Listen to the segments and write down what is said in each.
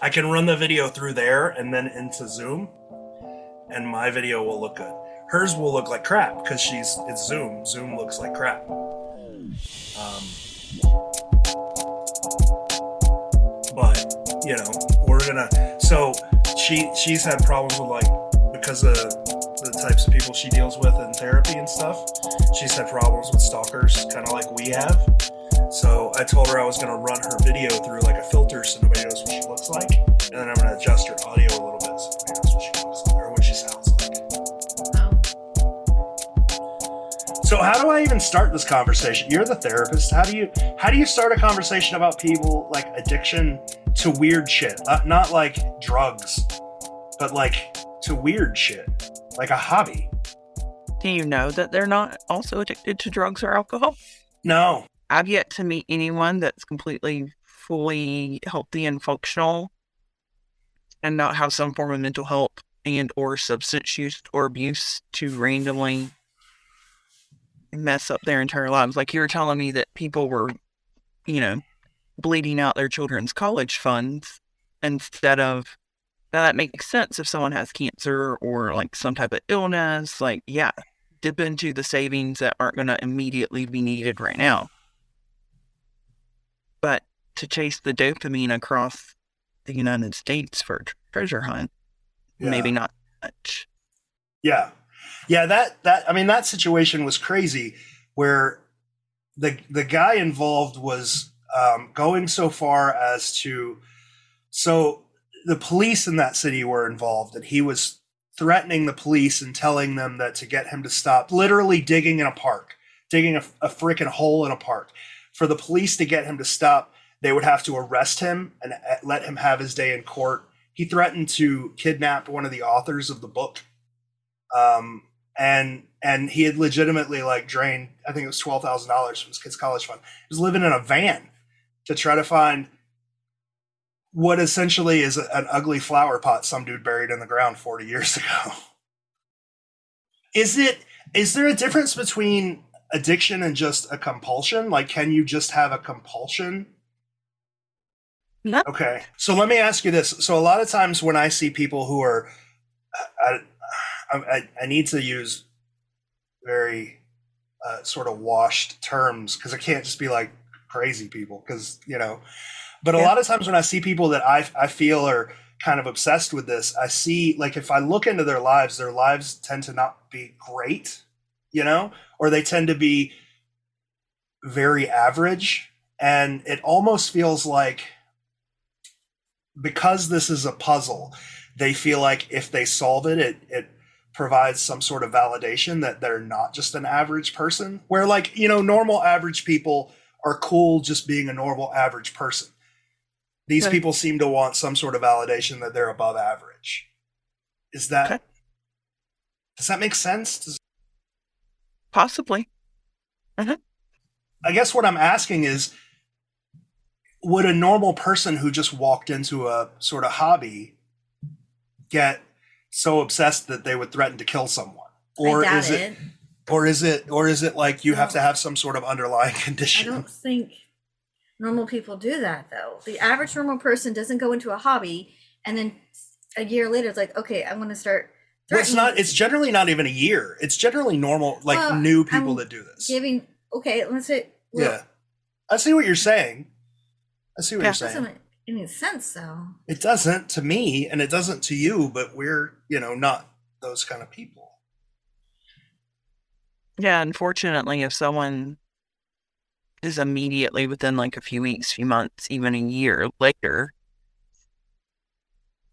I can run the video through there and then into Zoom, and my video will look good. Hers will look like crap because she's it's Zoom. Zoom looks like crap. Um, but you know, we're gonna. So she she's had problems with like because of the types of people she deals with in therapy and stuff. She's had problems with stalkers, kind of like we have. So I told her I was gonna run her video through like a filter so nobody knows what she like, and then I'm gonna adjust her audio a little bit so knows what she looks like or what she sounds like. Oh. So how do I even start this conversation? You're the therapist. How do you how do you start a conversation about people like addiction to weird shit? Not, not like drugs, but like to weird shit, like a hobby. Do you know that they're not also addicted to drugs or alcohol? No. I've yet to meet anyone that's completely, fully healthy and functional and not have some form of mental health and or substance use or abuse to randomly mess up their entire lives. Like you were telling me that people were, you know, bleeding out their children's college funds instead of now that makes sense if someone has cancer or like some type of illness, like yeah, dip into the savings that aren't gonna immediately be needed right now. But to chase the dopamine across the United States for a treasure hunt, Yeah. maybe not much. Yeah. Yeah, that that I mean that situation was crazy where the the guy involved was um, going so far as to so the police in that city were involved and he was threatening the police and telling them that to get him to stop literally digging in a park digging a, a freaking hole in a park for the police to get him to stop they would have to arrest him and uh, let him have his day in court he threatened to kidnap one of the authors of the book um, and and he had legitimately like drained I think it was twelve thousand dollars from his kid's college fund. He was living in a van to try to find what essentially is an ugly flower pot some dude buried in the ground forty years ago. Is it is there a difference between addiction and just a compulsion? Like, can you just have a compulsion? No. Okay, so let me ask you this. So a lot of times when I see people who are, I, I, I need to use very uh, sort of washed terms because I can't just be like crazy people because you know. But a Yeah. lot of times when I see people that I I feel are kind of obsessed with this, I see like if I look into their lives, their lives tend to not be great, you know, or they tend to be very average, and it almost feels like because this is a puzzle, they feel like if they solve it, it it provides some sort of validation that they're not just an average person. Where like, you know, normal average people are cool just being a normal average person. These Okay. people seem to want some sort of validation that they're above average. Is that Okay. Does that make sense? Does, Possibly. Mm-hmm. I guess what I'm asking is would a normal person who just walked into a sort of hobby get so obsessed that they would threaten to kill someone? Or is it, it. or is it or is it like you have to have some sort of underlying condition I don't think normal people do that though. The average normal person doesn't go into a hobby and then a year later it's like, okay, I want to start. Well, it's not it's generally not even a year. It's generally normal like Well, new people I'm that do this. giving. Okay, let's say. well, yeah. I see what you're saying. I see what Yeah. you're That saying. doesn't make any sense though. It doesn't to me and it doesn't to you, but we're, you know, not those kind of people. Yeah, unfortunately, if someone is immediately within like a few weeks, few months, even a year later,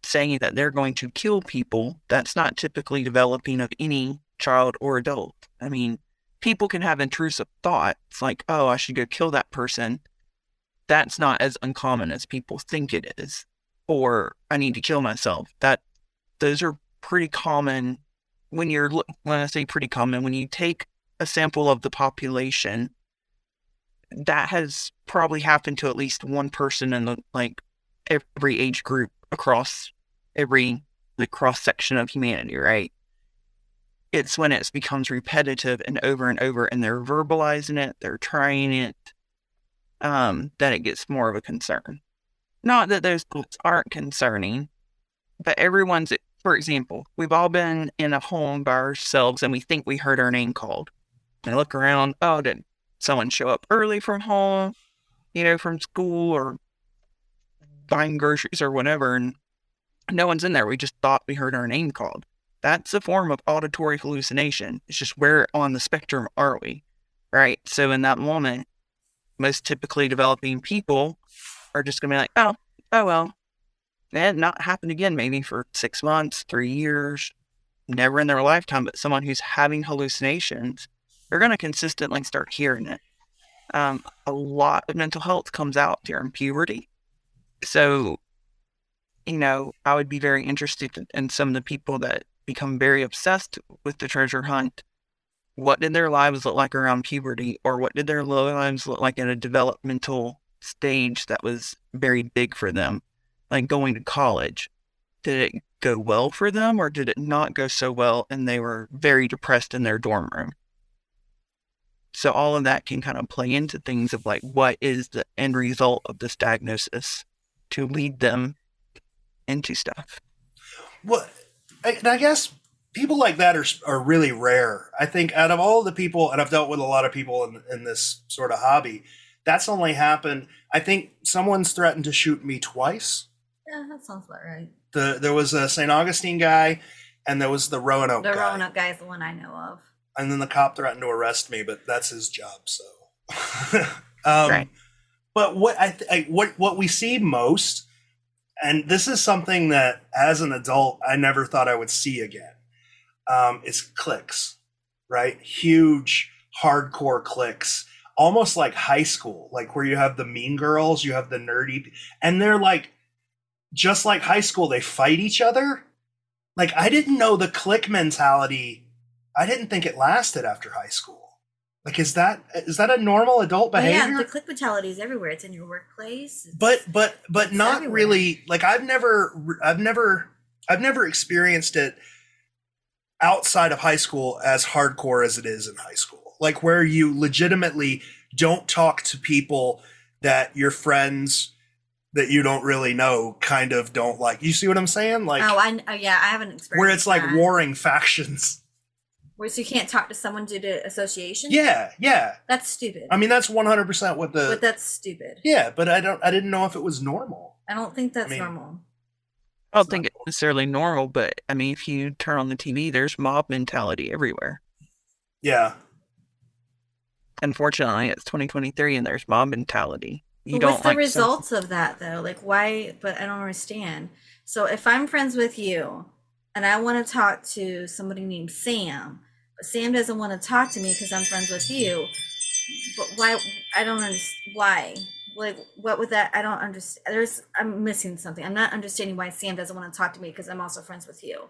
saying that they're going to kill people, that's not typically developing of any child or adult. I mean, people can have intrusive thoughts like, oh, I should go kill that person. That's not as uncommon as people think it is. Or I need to kill myself. That those are pretty common when you're when I say pretty common, when you take a sample of the population, that has probably happened to at least one person in the like every age group across every the cross section of humanity, right? It's when it becomes repetitive and over and over, and they're verbalizing it, they're trying it, um, that it gets more of a concern. Not that those books aren't concerning, but everyone's, for example, we've all been in a home by ourselves and we think we heard our name called. And I look around, oh, did someone show up early from home, you know, from school or buying groceries or whatever? And no one's in there. We just thought we heard our name called. That's a form of auditory hallucination. It's just where on the spectrum are we? Right. So in that moment, most typically developing people are just going to be like, oh, oh, well, and not happen again, maybe for six months, three years, never in their lifetime. But someone who's having hallucinations, they're going to consistently start hearing it. Um, a lot of mental health comes out during puberty. So, you know, I would be very interested in some of the people that become very obsessed with the treasure hunt. What did their lives look like around puberty, or what did their lives look like at a developmental stage that was very big for them, like going to college. Did it go well for them or did it not go so well and they were very depressed in their dorm room? So all of that can kind of play into things of like what is the end result of this diagnosis to lead them into stuff. Well, and I guess people like that are are really rare. I think out of all the people, and I've dealt with a lot of people in, in this sort of hobby, that's only happened. I think someone's threatened to shoot me twice. Yeah, that sounds about right. The there was a St. Augustine guy, and there was the Roanoke. Guy. The guy. Roanoke guy is the one I know of. And then the cop threatened to arrest me, but that's his job. So, um, Right. But what I, th- I what what we see most, and this is something that as an adult I never thought I would see again, um, is cliques, right? Huge hardcore cliques almost like high school, like where you have the mean girls, you have the nerdy, and they're like, just like high school, they fight each other. Like I didn't know the clique mentality. I didn't think it lasted after high school. Like is that is that a normal adult Oh, yeah, behavior? the clique mentality is everywhere. It's in your workplace. But but but not everywhere. really. Like I've never I've never I've never experienced it outside of high school as hardcore as it is in high school. Like where you legitimately don't talk to people that your friends that you don't really know kind of don't like. You see what I'm saying? Like oh, I oh, yeah, I haven't experienced where it's like that. warring factions. Where so you can't talk to someone due to association. Yeah, yeah. that's stupid. I mean that's 100% what the but that's stupid. Yeah, but I don't I didn't know if it was normal. I don't think that's mean- normal. I don't It's think not it's necessarily normal, but I mean, if you turn on the TV, there's mob mentality everywhere. Yeah. Unfortunately, it's 2023 and there's mob mentality. You But don't what's the like some- results of that though? Like why? But I don't understand. So if I'm friends with you, and I want to talk to somebody named Sam, but Sam doesn't want to talk to me because I'm friends with you. But why? I don't understand why. Like what would that? I don't understand. There's I'm missing something. I'm not understanding why Sam doesn't want to talk to me because I'm also friends with you.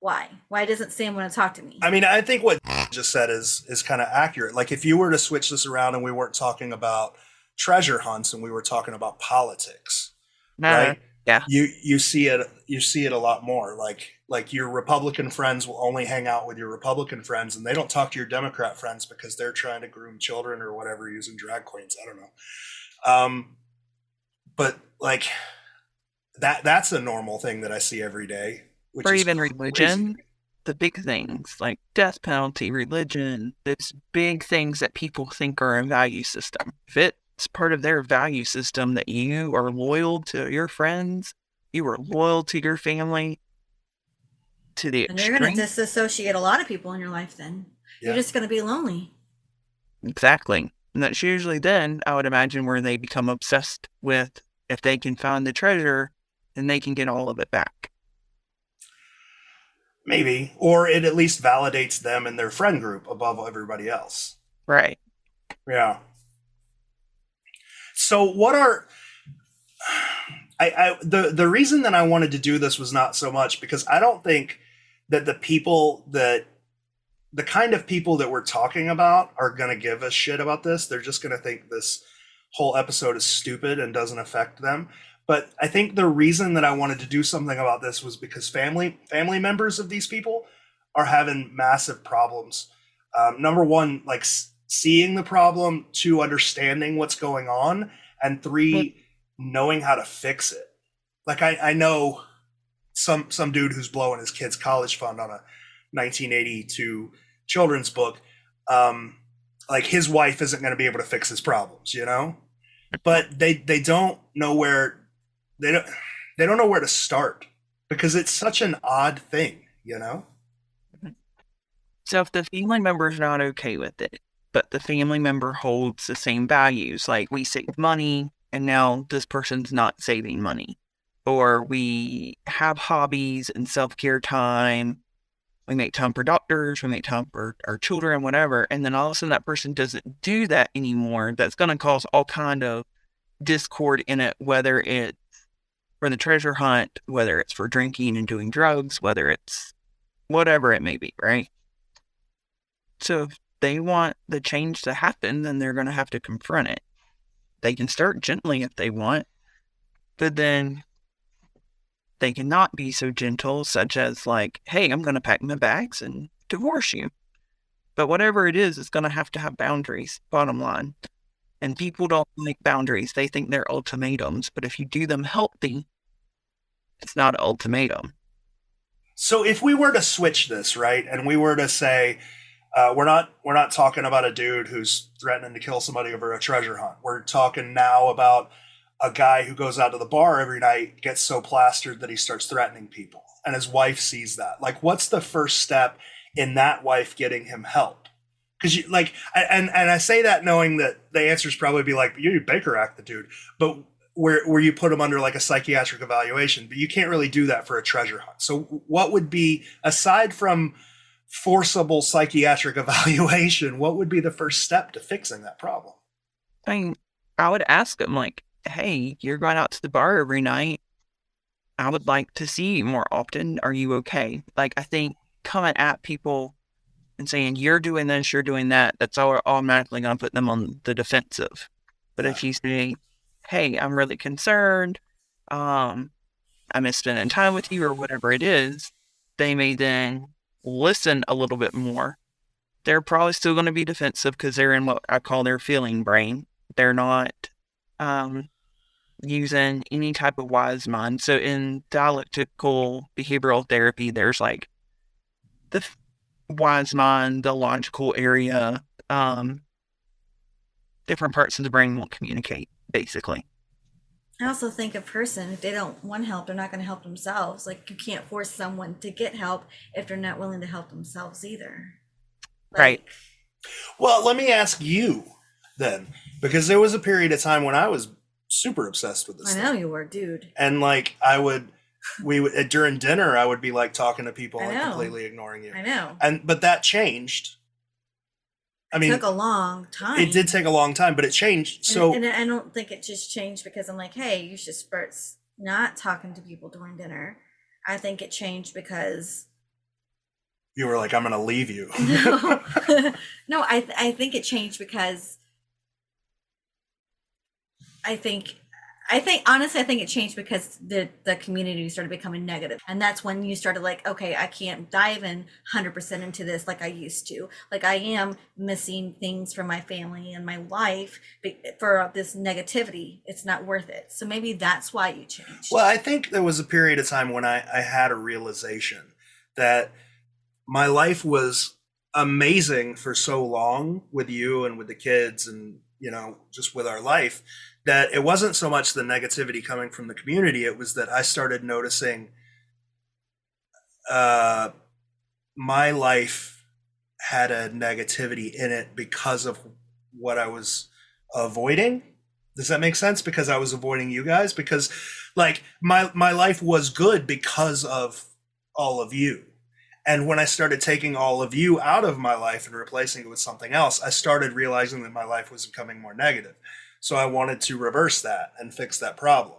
Why? Why doesn't Sam want to talk to me? I mean, I think what just said is is kind of accurate. Like if you were to switch this around and we weren't talking about treasure hunts and we were talking about politics, No, right? yeah. You you see it you see it a lot more. Like like your Republican friends will only hang out with your Republican friends and they don't talk to your Democrat friends because they're trying to groom children or whatever using drag queens. I don't know. Um but like that that's a normal thing that I see every day. Which or is even crazy. religion, the big things like death penalty, religion, those big things that people think are a value system. If it's part of their value system that you are loyal to your friends, you are loyal to your family, to the and you're gonna disassociate a lot of people in your life. Then Yeah. you're just gonna be lonely. Exactly. And that's usually then, I would imagine, where they become obsessed with if they can find the treasure, then they can get all of it back. Maybe. Or it at least validates them and their friend group above everybody else. Right. Yeah. So what are I, I the the reason that I wanted to do this was not so much because I don't think that the people that the kind of people that we're talking about are going to give a shit about this. They're just going to think this whole episode is stupid and doesn't affect them. But I think the reason that I wanted to do something about this was because family family members of these people are having massive problems. Um, number one, like s- seeing the problem, two, understanding what's going on, and three, knowing how to fix it. Like I, I know some some dude who's blowing his kid's college fund on a 1982 children's book. Um, like his wife isn't going to be able to fix his problems, you know. But they they don't know where they don't they don't know where to start because it's such an odd thing, you know. So if the family member is not okay with it, but the family member holds the same values, like we save money and now this person's not saving money, or we have hobbies and self care time, we make time for doctors, we make time for our children, whatever, and then all of a sudden that person doesn't do that anymore, that's going to cause all kind of discord in it, whether it's for the treasure hunt, whether it's for drinking and doing drugs, whether it's whatever it may be, right? So if they want the change to happen, then they're going to have to confront it. They can start gently if they want, but then they cannot be so gentle, such as, like, hey, I'm going to pack my bags and divorce you. But whatever it is, it's going to have to have boundaries, bottom line. And people don't like boundaries. They think they're ultimatums. But if you do them healthy, it's not an ultimatum. So if we were to switch this, right, and we were to say, uh, we're not we're not talking about a dude who's threatening to kill somebody over a treasure hunt. We're talking now about a guy who goes out to the bar every night, gets so plastered that he starts threatening people, and his wife sees that. Like, what's the first step in that wife getting him help? Because you like, and and I say that knowing that the answer is probably be like, you Baker Act the dude, but where where you put him under like a psychiatric evaluation, but you can't really do that for a treasure hunt. So, what would be aside from forcible psychiatric evaluation, what would be the first step to fixing that problem? I mean, I would ask him, like, hey, you're going out to the bar every night. I would like to see you more often. Are you okay? Like, I think coming at people and saying, you're doing this, you're doing that, that's all automatically going to put them on the defensive. But yeah. if you say, hey, I'm really concerned, um, I miss spending time with you, or whatever it is, they may then listen a little bit more, they're probably still going to be defensive because they're in what I call their feeling brain. They're not um, using any type of wise mind. So in dialectical behavioral therapy, there's like the wise mind, the logical area, um, different parts of the brain won't communicate, basically. I also think a person, if they don't want help, they're not going to help themselves. Like you can't force someone to get help if they're not willing to help themselves either. Like, right. Well, let me ask you then, because there was a period of time when I was super obsessed with this. I know thing. you were, dude. And like I would, we would during dinner, I would be like talking to people and completely ignoring you. I know. And but that changed I mean, it took a long time. It did take a long time, but it changed. So, and, and I don't think it just changed because I'm like, hey, you should start not talking to people during dinner. I think it changed because you were like, I'm going to leave you. no, no, I th- I think it changed because I think I think honestly, I think it changed because the the community started becoming negative, and that's when you started like, okay, I can't dive in hundred percent into this like I used to. Like I am missing things from my family and my life for this negativity. It's not worth it. So maybe that's why you changed. Well, I think there was a period of time when I I had a realization that my life was amazing for so long with you and with the kids and you know just with our life that it wasn't so much the negativity coming from the community it was that i started noticing uh, my life had a negativity in it because of what i was avoiding. Does that make sense? Because i was avoiding you guys? Because like my my life was good because of all of you and when i started taking all of you out of my life and replacing it with something else i started realizing that my life was becoming more negative so I wanted to reverse that and fix that problem.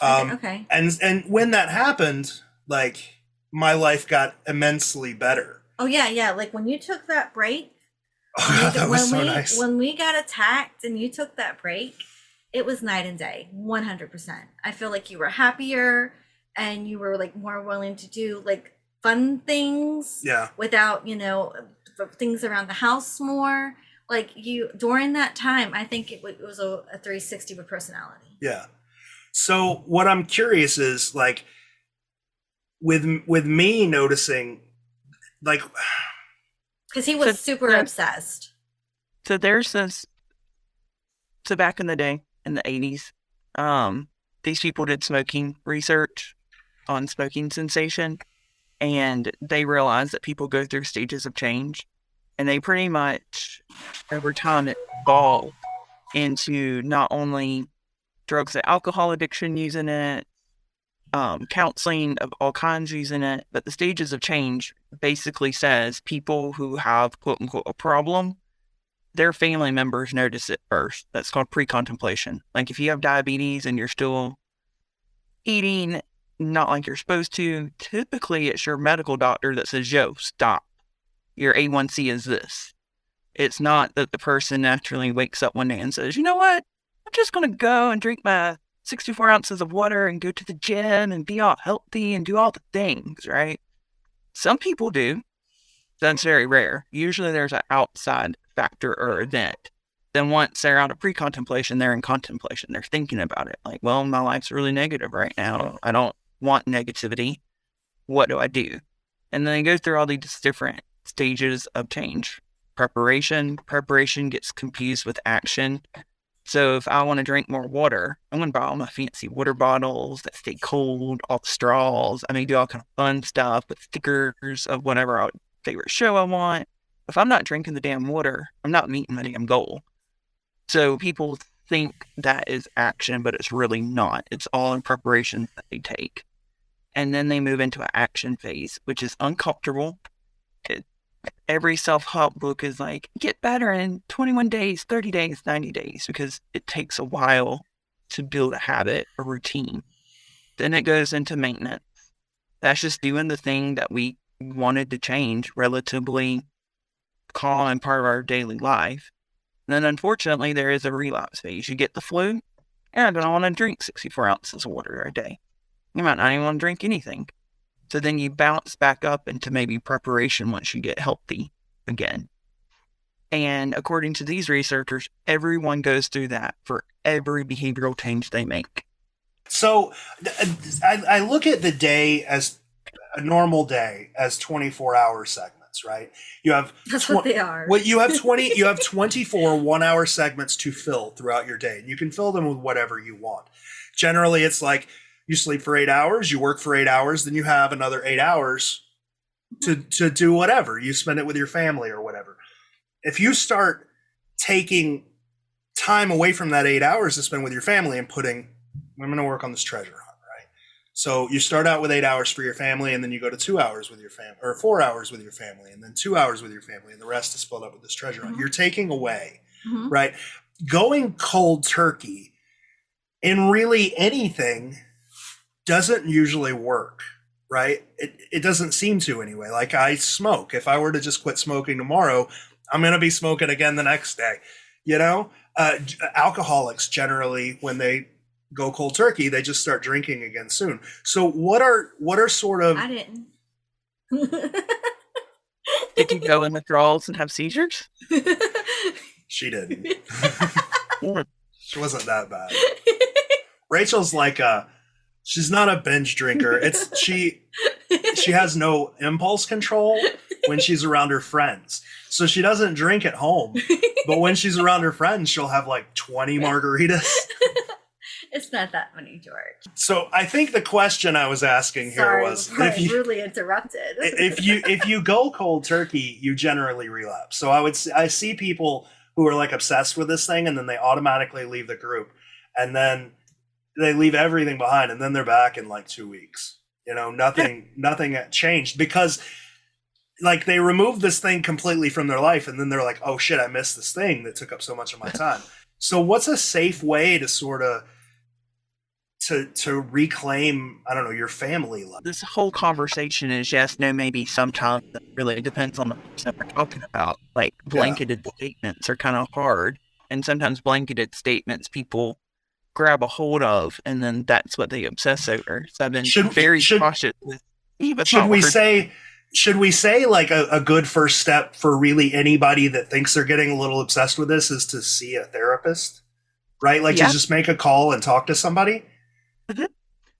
Um, okay. And and when that happened, like my life got immensely better. Oh yeah, yeah. Like when you took that break. Oh God, that was so we, nice. When we got attacked and you took that break, it was night and day, one hundred percent. I feel like you were happier and you were like more willing to do like fun things. Yeah. Without you know things around the house more like you during that time i think it, w- it was a, a 360 with personality yeah So what I'm curious is like with with me noticing like Because he was So super that- obsessed. So there's this. So back in the day, in the 80s, um, these people did smoking research on smoking cessation, and they realize that people go through stages of change, and they pretty much, over time, it evolved into not only drugs and alcohol addiction using it, um, counseling of all kinds using it, but the stages of change basically says people who have quote unquote a problem their family members notice it first. That's called pre contemplation. Like if you have diabetes and you're still eating not like you're supposed to, typically it's your medical doctor that says, yo, stop. Your A1C is this. It's not that the person naturally wakes up one day and says, you know what? I'm just going to go and drink my 64 ounces of water and go to the gym and be all healthy and do all the things, right? Some people do. That's very rare. Usually there's an outside factor or event. Then once they're out of pre contemplation, they're in contemplation. They're thinking about it. Like, well, my life's really negative right now. I don't want negativity. What do I do? And then they go through all these different stages of change. Preparation. Preparation gets confused with action. So if I want to drink more water, I'm going to buy all my fancy water bottles that stay cold, all the straws. I may do all kind of fun stuff with stickers of whatever I favorite show I want. If I'm not drinking the damn water, I'm not meeting my damn goal. So people think that is action, but it's really not. It's all in preparation that they take. And then they move into an action phase, which is uncomfortable. It, every self help book is like, get better in 21 days, 30 days, 90 days, because it takes a while to build a habit, a routine. Then it goes into maintenance. That's just doing the thing that we wanted to change relatively common part of our daily life. And then unfortunately there is a relapse phase. You get the flu, and I don't want to drink 64 ounces of water a day. You might not even want to drink anything. So then you bounce back up into maybe preparation once you get healthy again. And according to these researchers, everyone goes through that for every behavioral change they make. So uh, I, I look at the day as a normal day as 24 hour segments, right? You have That's tw- what they are. well, you have 20 you have 24 one hour segments to fill throughout your day. And you can fill them with whatever you want. Generally it's like you sleep for 8 hours, you work for 8 hours, then you have another 8 hours to to do whatever. You spend it with your family or whatever. If you start taking time away from that 8 hours to spend with your family and putting I'm going to work on this treasure hunt, right? So you start out with eight hours for your family, and then you go to two hours with your family, or four hours with your family, and then two hours with your family, and the rest is filled up with this treasure hunt. Mhm. You're taking away, Mhm. right? Going cold turkey in really anything doesn't usually work, right? It, it doesn't seem to anyway. Like I smoke. If I were to just quit smoking tomorrow, I'm going to be smoking again the next day. You know, uh, j- alcoholics generally, when they go cold turkey, they just start drinking again soon. So what are what are sort of I didn't. Did you go in withdrawals and have seizures? she didn't. She wasn't that bad. Rachel's like a she's not a binge drinker. It's she she has no impulse control when she's around her friends. So she doesn't drink at home. But when she's around her friends, she'll have like 20 margaritas. it's not that many, George. So I think the question I was asking here Sorry, was if you rudely interrupted. if you if you go cold turkey, you generally relapse. So I would I see people who are like obsessed with this thing, and then they automatically leave the group, and then they leave everything behind, and then they're back in like two weeks. You know, nothing nothing changed because like they removed this thing completely from their life, and then they're like, oh shit, I missed this thing that took up so much of my time. so what's a safe way to sort of to to reclaim I don't know your family life? This whole conversation is yes, no, maybe sometimes it really depends on the person we're talking about. Like blanketed statements are kind of hard. And sometimes blanketed statements people grab a hold of and then that's what they obsess over. So I've been Should- very should- cautious with should we say should we say like a, a good first step for really anybody that thinks they're getting a little obsessed with this is to see a therapist right like Yeah. to just make a call and talk to somebody mm-hmm.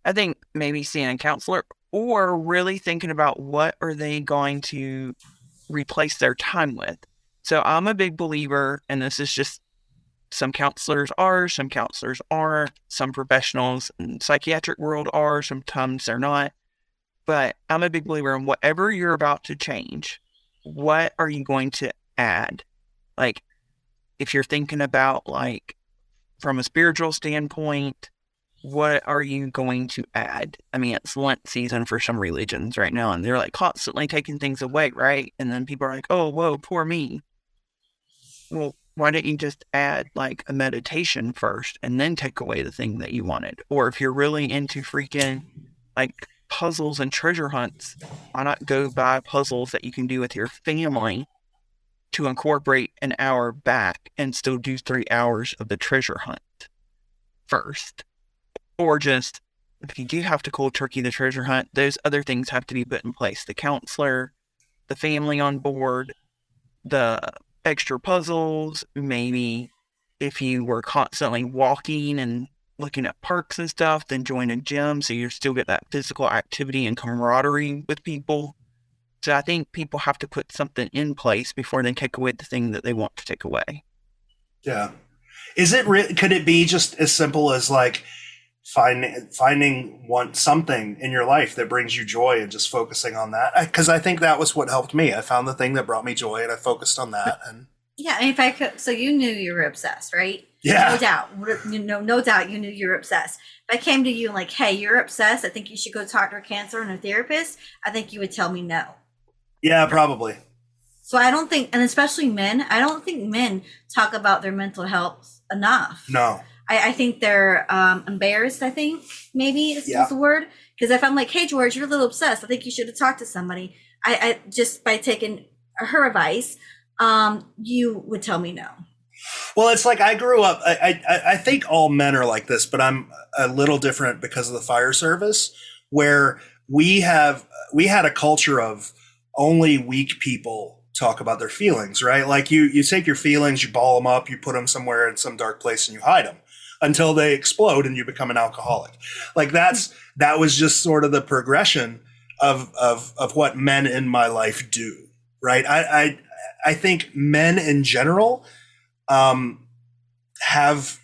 I think maybe seeing a counselor or really thinking about what are they going to replace their time with. So I'm a big believer, and this is just some counselors are, some counselors aren't, some professionals in psychiatric world are, sometimes they're not. But I'm a big believer in whatever you're about to change, what are you going to add? Like if you're thinking about like from a spiritual standpoint, what are you going to add? I mean, it's Lent season for some religions right now, and they're like constantly taking things away, right? And then people are like, oh, whoa, poor me. Well, why don't you just add like a meditation first and then take away the thing that you wanted? Or if you're really into freaking like puzzles and treasure hunts, why not go buy puzzles that you can do with your family to incorporate an hour back and still do three hours of the treasure hunt first? Or just if you do have to cold turkey the treasure hunt, those other things have to be put in place. The counselor, the family on board, the extra puzzles, maybe if you were constantly walking and looking at parks and stuff, then join a gym so you still get that physical activity and camaraderie with people. So I think people have to put something in place before they take away the thing that they want to take away. Yeah. Is it re- could it be just as simple as like finding finding one something in your life that brings you joy and just focusing on that? Because I, I think that was what helped me. I found the thing that brought me joy and I focused on that. And Yeah, and if I could, so you knew you were obsessed, right? yeah, No doubt. You know, no doubt you knew you were obsessed. If I came to you and like, hey, you're obsessed. I think you should go talk to a counselor and a therapist. I think you would tell me no. yeah, probably. So I don't think, and especially men, I don't think men talk about their mental health enough. No. I, I think they're um, embarrassed. I think maybe is, Yeah. is the word. Because if I'm like, hey George, you're a little obsessed. I think you should have talked to somebody. I, I just by taking her advice, um, you would tell me no. Well, it's like I grew up. I, I I think all men are like this, but I'm a little different because of the fire service, where we have we had a culture of only weak people talk about their feelings, right? Like you you take your feelings, you ball them up, you put them somewhere in some dark place, and you hide them until they explode and you become an alcoholic. Like that's that was just sort of the progression of of of what men in my life do, right? I I I think men in general um have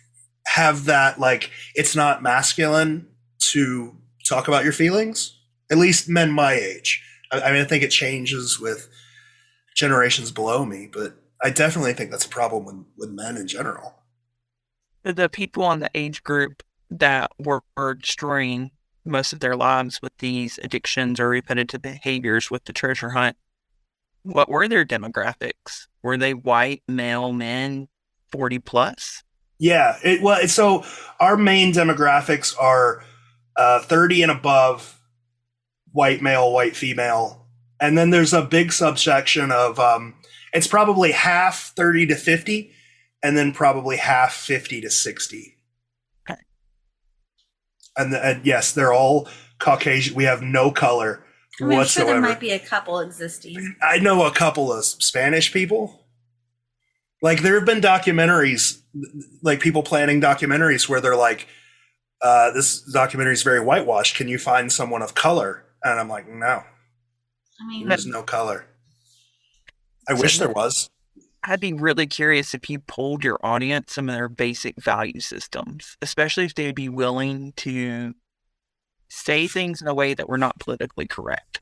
have that like it's not masculine to talk about your feelings at least men my age I, I mean i think it changes with generations below me but i definitely think that's a problem with, with men in general The- people on the age group that were, were destroying most of their lives with these addictions or repetitive behaviors with the treasure hunt, what were their demographics? Were they white male men, 40 plus? yeah it well so our main demographics are uh 30 and above white male white female and then there's a big subsection of um it's probably half 30 to 50 and then probably half 50 to 60 Okay. and, the, and yes they're all caucasian we have no color I mean, I'm sure there might be a couple existing. I know a couple of Spanish people. Like there have been documentaries, like people planning documentaries where they're like, uh, "This documentary is very whitewashed. Can you find someone of color?" And I'm like, "No, I mean, there's no color." I So wish there was. I'd be really curious if you polled your audience some of their basic value systems, especially if they'd be willing to say things in a way that were not politically correct.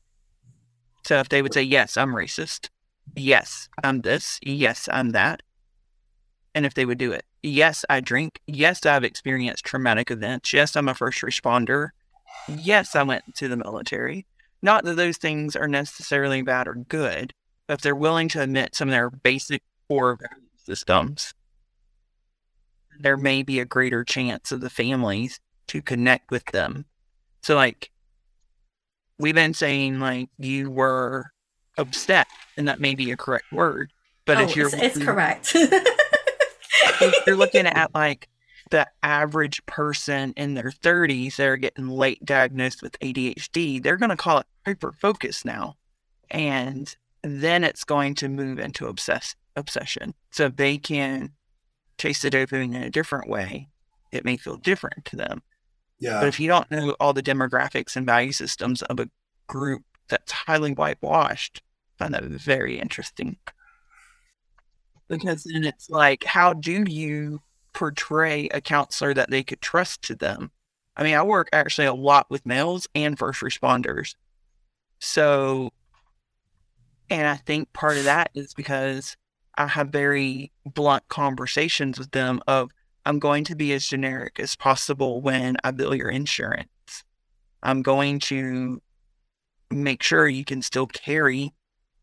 So if they would say, Yes, I'm racist. Yes, I'm this. Yes, I'm that. And if they would do it, Yes, I drink. Yes, I've experienced traumatic events. Yes, I'm a first responder. Yes, I went to the military. Not that those things are necessarily bad or good, but if they're willing to admit some of their basic value systems, there may be a greater chance of the families to connect with them. So, like, we've been saying, like, you were upset, and that may be a correct word. But oh, if you're it's, it's correct. if you're looking at like the average person in their 30s that are getting late diagnosed with ADHD, they're going to call it hyper focus now. And then it's going to move into obsess- obsession. So they can chase the dopamine in a different way, it may feel different to them. Yeah. But if you don't know all the demographics and value systems of a group that's highly whitewashed, I find that very interesting. Because then it's like, how do you portray a counselor that they could trust to them? I mean, I work actually a lot with males and first responders. So, and I think part of that is because I have very blunt conversations with them of, I'm going to be as generic as possible when I bill your insurance. I'm going to make sure you can still carry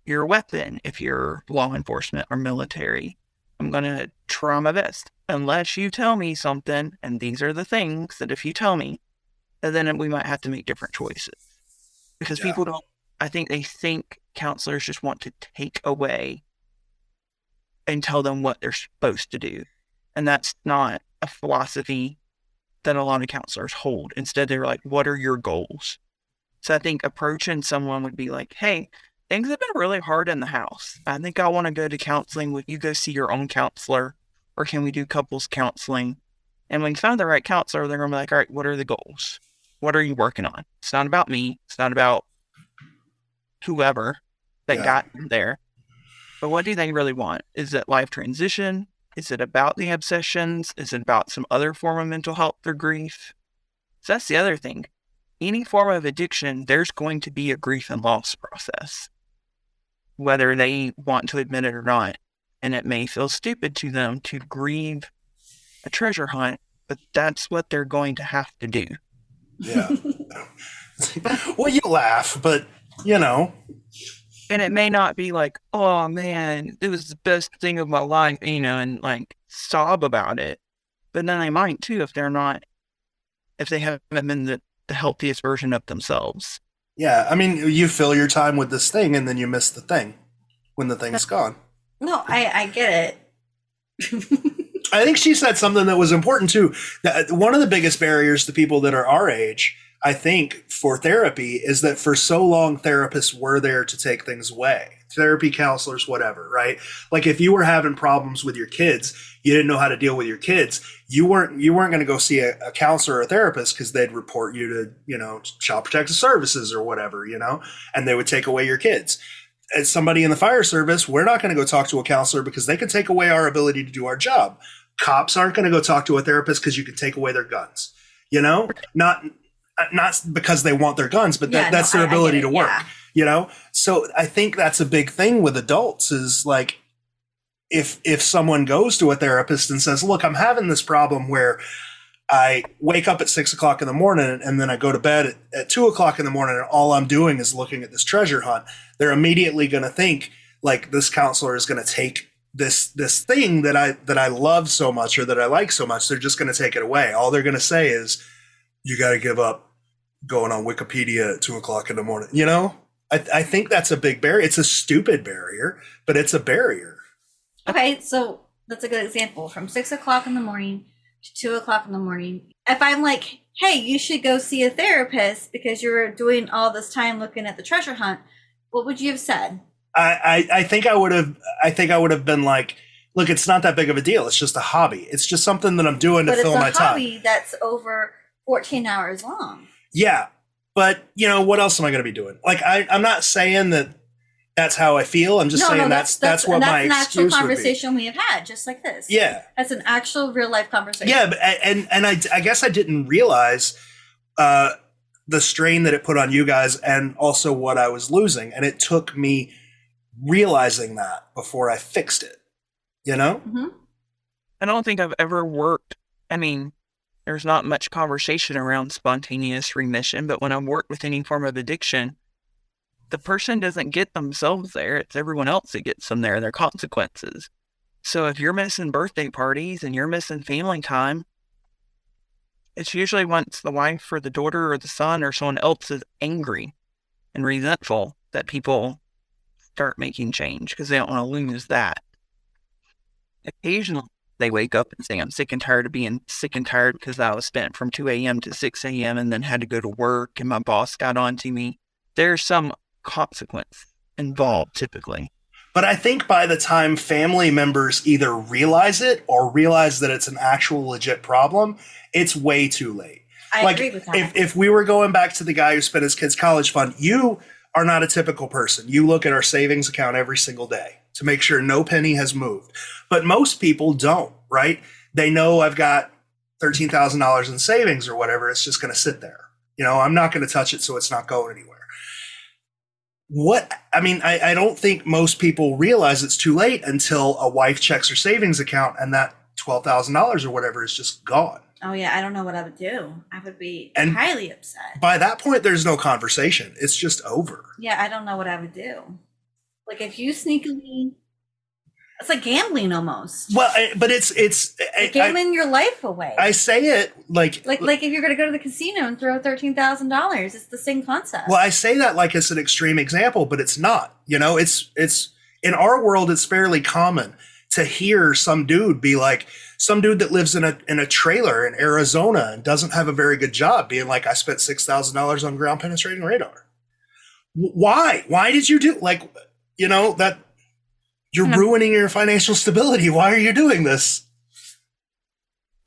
your weapon if you're law enforcement or military. I'm going to try my best. Unless you tell me something, and these are the things that if you tell me, then we might have to make different choices. Because Yeah. people don't, I think they think counselors just want to take away and tell them what they're supposed to do. And that's not a philosophy that a lot of counselors hold. Instead, they're like, what are your goals? So I think approaching someone would be like, hey, things have been really hard in the house. I think I want to go to counseling. Would you go see your own counselor? Or can we do couples counseling? And when you find the right counselor, they're going to be like, all right, what are the goals? What are you working on? It's not about me. It's not about whoever that Yeah. got them there. But what do they really want? Is it life transition? Is it about the obsessions? Is it about some other form of mental health or grief? So that's the other thing. Any form of addiction, there's going to be a grief and loss process, whether they want to admit it or not. And it may feel stupid to them to grieve a treasure hunt, but that's what they're going to have to do. Yeah. well, you laugh, but you know, And it may not be like, oh man, it was the best thing of my life, you know, and like sob about it. But then they might too if they're not, if they haven't been the, the healthiest version of themselves. yeah. I mean, you fill your time with this thing, and then you miss the thing when the thing's gone. No, I I get it. I think she said something that was important too. That one of the biggest barriers to people that are our age, I think, for therapy is that for so long therapists were there to take things away. Therapy counselors, whatever, right? Like if you were having problems with your kids, you didn't know how to deal with your kids. You weren't you weren't going to go see a, a counselor or a therapist because they'd report you to you know child protective services or whatever, you know, and they would take away your kids as somebody in the fire service, we're not going to go talk to a counselor because they can take away our ability to do our job. Cops aren't going to go talk to a therapist because you can take away their guns. You know, not Uh, not because they want their guns, but that, Yeah, no, that's their I- I ability it, to work. yeah. You know, so I think that's a big thing with adults is like if if someone goes to a therapist and says, "Look, I'm having this problem where." I wake up at six o'clock in the morning and then I go to bed at, at two o'clock in the morning and all I'm doing is looking at this treasure hunt. They're immediately going to think like this counselor is going to take this this thing that I that I love so much or that I like so much. They're just going to take it away. All they're going to say is, "You got to give up going on Wikipedia at two o'clock in the morning." You know, I, I think that's a big barrier. It's a stupid barrier, but it's a barrier. Okay, so that's a good example. From six o'clock in the morning to two o'clock in the morning. If I'm like, hey, you should go see a therapist because you're doing all this time looking at the treasure hunt, what would you have said? I, I, I think I would have I think I would have been like, look, it's not that big of a deal. It's just a hobby. It's just something that I'm doing to But it's fill a my time. hobby that's over 14 hours long. Yeah. But you know, what else am I gonna be doing? Like I, I'm not saying that that's how I feel. I'm just saying that's, that's what and my an actual excuse would be. conversation we have had, just like this. Yeah. That's an actual real life conversation. Yeah, but, and and I, I guess I didn't realize uh, the strain that it put on you guys, and also what I was losing, and it took me realizing that before I fixed it. You know? hmm I don't think I've ever worked. I mean, there's not much conversation around spontaneous remission, but when I've worked with any form of addiction, the person doesn't get themselves there. It's everyone else that gets them there, their consequences. So if you're missing birthday parties and you're missing family time, it's usually once the wife or the daughter or the son or someone else is angry and resentful that people start making change because they don't want to lose that. Occasionally, they wake up and say, I'm sick and tired of being sick and tired because I was spent from 2 a.m. to 6 a.m. and then had to go to work and my boss got on to me. There's some consequence involved typically. But I think by the time family members either realize it or realize that it's an actual legit problem, it's way too late. I like agree with that. if if we were going back to the guy who spent his kid's college fund, you are not a typical person. You look at our savings account every single day to make sure no penny has moved. But most people don't, right? They know I've got $13,000 in savings or whatever. It's just going to sit there. You know, I'm not going to touch it so it's not going anywhere. What, I mean, I, I don't think most people realize it's too late until a wife checks her savings account and that $12,000 or whatever is just gone. oh yeah, I don't know what I would do. I would be And- highly upset. By that point, there's no conversation. It's just over. Yeah, I don't know what I would do. Like if you sneakily, it's like gambling almost. Well, I, but it's it's I, gambling your life away. I, I say it like like like if you're gonna go to the casino and throw thirteen thousand dollars, it's the same concept. well, I say that like it's an extreme example, but it's not. You know, it's it's in our world, it's fairly common to hear some dude be like some dude that lives in a in a trailer in Arizona and doesn't have a very good job, being like, I spent six thousand dollars on ground penetrating radar. Why? Why did you do like you know that? You're Yeah. ruining your financial stability. Why are you doing this?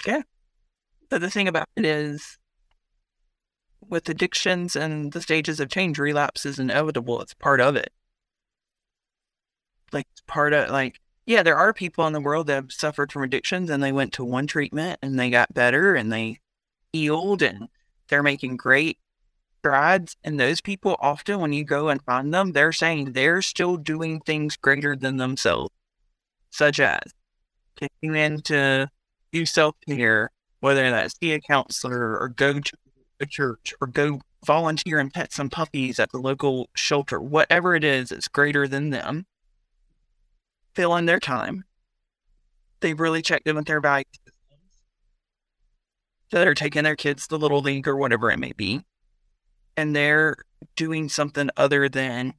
Yeah. But the thing about it is, with addictions and the stages of change, relapse is inevitable. It's part of it. Like, it's part of, like, yeah, there are people in the world that have suffered from addictions and they went to one treatment and they got better and they healed and they're making great strides. And those people, often when you go and find them, they're saying they're still doing things greater than themselves, such as taking in to do self care, whether that's see a counselor or go to a church or go volunteer and pet some puppies at the local shelter, whatever it is, it's greater than them. Fill in their time. They've really checked in with their value systems. So they're taking their kids to Little League or whatever it may be. And they're doing something other than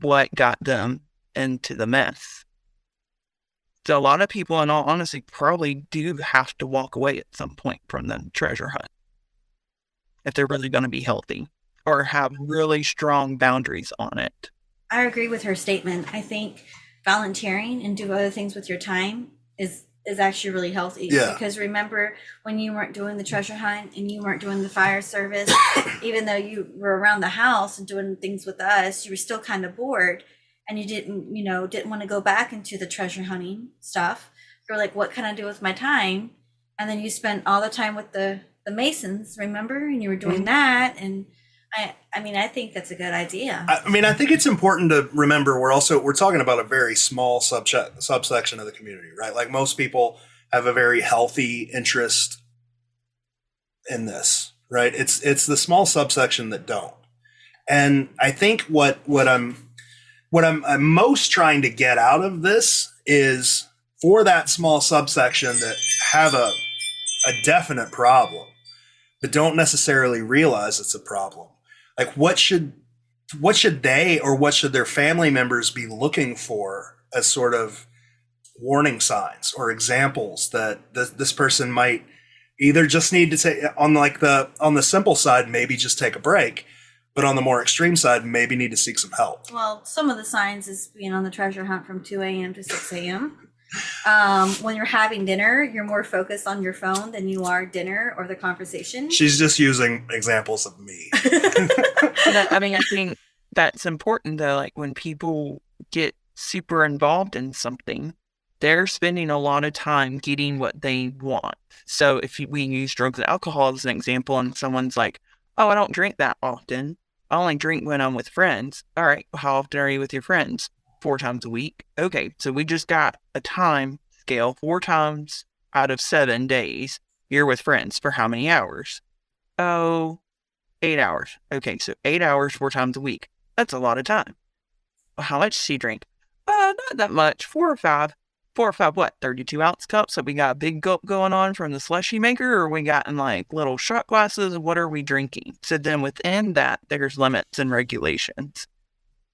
what got them into the mess. So a lot of people, in all honesty, probably do have to walk away at some point from the treasure hunt if they're really going to be healthy or have really strong boundaries on it. I agree with her statement. I think volunteering and do other things with your time is is actually really healthy. Yeah. Because remember when you weren't doing the treasure hunt and you weren't doing the fire service, even though you were around the house and doing things with us, you were still kind of bored and you didn't, you know, didn't want to go back into the treasure hunting stuff. You're like, what can I do with my time? And then you spent all the time with the the Masons, remember? And you were doing mm-hmm. that and I I mean I think that's a good idea. I I mean, I think it's important to remember we're also we're talking about a very small subset subsection of the community, right? Like most people have a very healthy interest in this, right? It's it's the small subsection that don't. And I think what what I'm what I'm, I'm most trying to get out of this is for that small subsection that have a a definite problem, but don't necessarily realize it's a problem. Like what should what should they or what should their family members be looking for as sort of warning signs or examples that this, this person might either just need to take on like the on the simple side maybe just take a break but on the more extreme side maybe need to seek some help Well, some of the signs is being on the treasure hunt from 2 a.m. to 6 a.m. Um, when you're having dinner, you're more focused on your phone than you are dinner or the conversation. she's just using examples of me And I, I mean, I think that's important though. Like when people get super involved in something, they're spending a lot of time getting what they want. So if you- we use drugs and alcohol as an example, and someone's like, "Oh, I don't drink that often. I only drink when I'm with friends." All right, how often are you with your friends? Four times a week. Okay, so we just got a time scale. Four times out of seven days, you're with friends for how many hours? Oh, Eight hours. Okay, so eight hours four times a week. That's a lot of time. How much does she drink? Uh, not that much. Four or five. Four or five, what? 32 ounce cups? So we got a big gulp going on from the slushy maker, or we got in like little shot glasses? What are we drinking? So then within that, there's limits and regulations.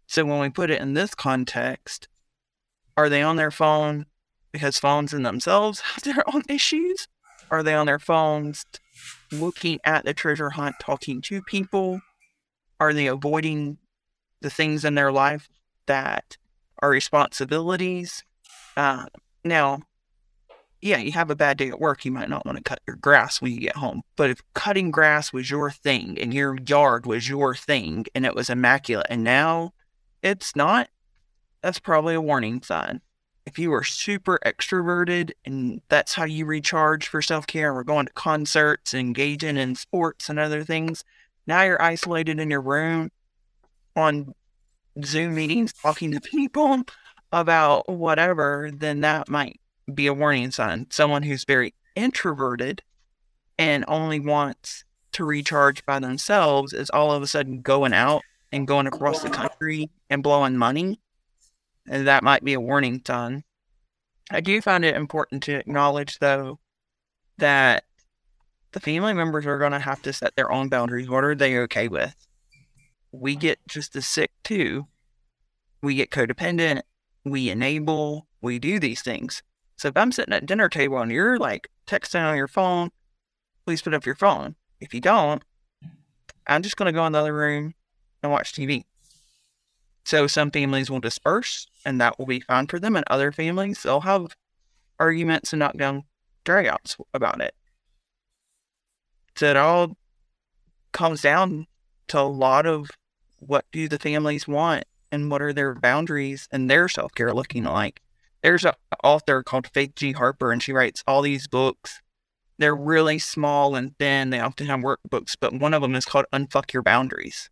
So when we put it in this context, are they on their phone because phones in themselves have their own issues? Are they on their phones looking at the treasure hunt, talking to people? Are they avoiding the things in their life that are responsibilities? Uh, now, yeah, you have a bad day at work, you might not want to cut your grass when you get home. But if cutting grass was your thing and your yard was your thing and it was immaculate and now it's not, that's probably a warning sign. If you are super extroverted and that's how you recharge for self care, we're going to concerts, engaging in sports and other things, now you're isolated in your room on Zoom meetings talking to people about whatever, then that might be a warning sign. Someone who's very introverted and only wants to recharge by themselves is all of a sudden going out and going across the country and blowing money. And that might be a warning sign. I do find it important to acknowledge, though, that the family members are going to have to set their own boundaries. What are they okay with? We get just as sick too. We get codependent. We enable. We do these things. So if I'm sitting at dinner table and you're like texting on your phone, please put up your phone. If you don't, I'm just going to go in the other room and watch TV. So some families will disperse and that will be fine for them. And other families, they'll have arguments and knockdown dragouts about it. So it all comes down to a lot of what do the families want and what are their boundaries and their self care looking like there's an author called Faith G. Harper, and she writes all these books. They're really small and thin. They often have workbooks, but one of them is called Unfuck Your Boundaries.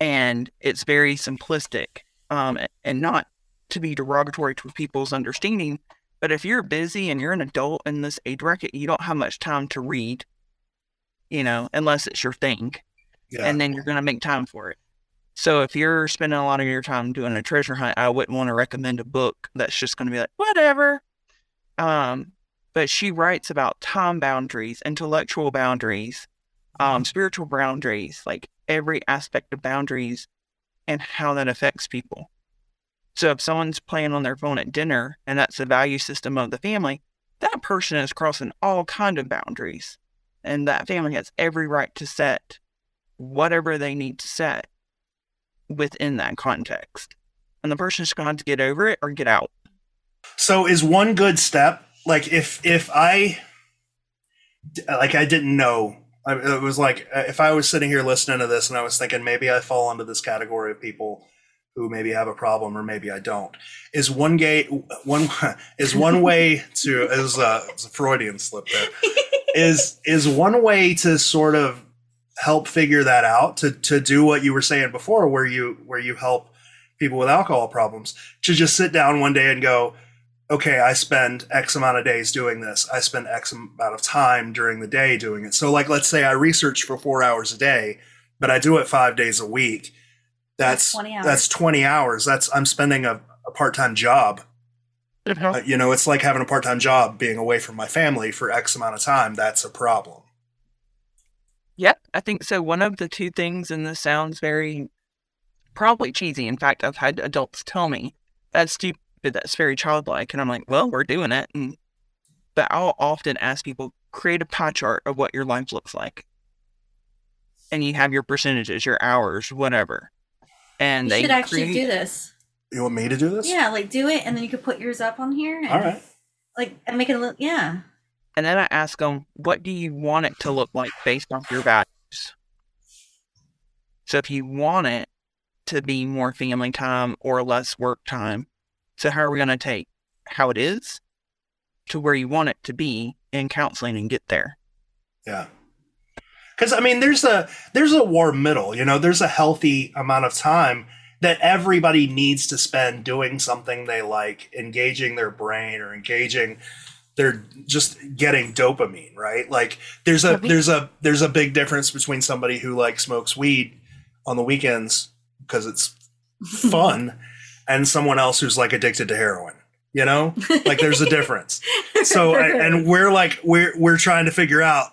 And it's very simplistic um, and not to be derogatory to people's understanding. But if you're busy and you're an adult in this age bracket, you don't have much time to read, you know, unless it's your thing. Yeah. And then you're going to make time for it. So if you're spending a lot of your time doing a treasure hunt, I wouldn't want to recommend a book that's just going to be like whatever. Um, but she writes about time boundaries, intellectual boundaries, um, spiritual boundaries, like every aspect of boundaries and how that affects people. So if someone's playing on their phone at dinner and that's the value system of the family, that person is crossing all kind of boundaries. And that family has every right to set whatever they need to set within that context. And the person's going to get over it or get out. So is one good step like if if I like I didn't know it was like uh, if I was sitting here listening to this and I was thinking maybe I fall into this category of people who maybe have a problem or maybe I don't. Is one gate one is one way to is a, is a Freudian slip there. is is one way to sort of help figure that out to to do what you were saying before where you where you help people with alcohol problems to just sit down one day and go okay i spend x amount of days doing this i spend x amount of time during the day doing it so like let's say i research for four hours a day but i do it five days a week that's that's 20 hours that's, 20 hours. that's i'm spending a, a part-time job uh-huh. uh, you know it's like having a part-time job being away from my family for x amount of time that's a problem Yep, I think so. One of the two things, and this sounds very probably cheesy. In fact, I've had adults tell me that's stupid, that's very childlike. And I'm like, well, we're doing it. And, but I'll often ask people, create a pie chart of what your life looks like. And you have your percentages, your hours, whatever. And you they should actually create... do this. You want me to do this? Yeah, like do it, and then you could put yours up on here. And, All right. Like and make it look, yeah. And then I ask them, what do you want it to look like based off your values? So if you want it to be more family time or less work time, so how are we going to take how it is to where you want it to be in counseling and get there? Yeah. Cuz I mean there's a there's a warm middle, you know, there's a healthy amount of time that everybody needs to spend doing something they like, engaging their brain or engaging they're just getting dopamine, right? Like there's a there's a there's a big difference between somebody who like smokes weed on the weekends because it's fun and someone else who's like addicted to heroin. You know? Like there's a difference. So and we're like we're we're trying to figure out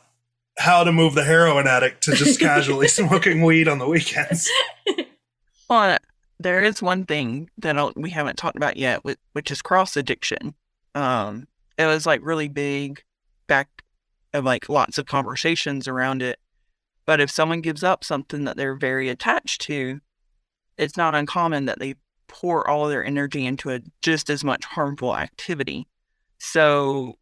how to move the heroin addict to just casually smoking weed on the weekends. Well, there is one thing that we haven't talked about yet, which is cross addiction. Um, it was like really big back of like lots of conversations around it. But if someone gives up something that they're very attached to, it's not uncommon that they pour all their energy into a just as much harmful activity. So,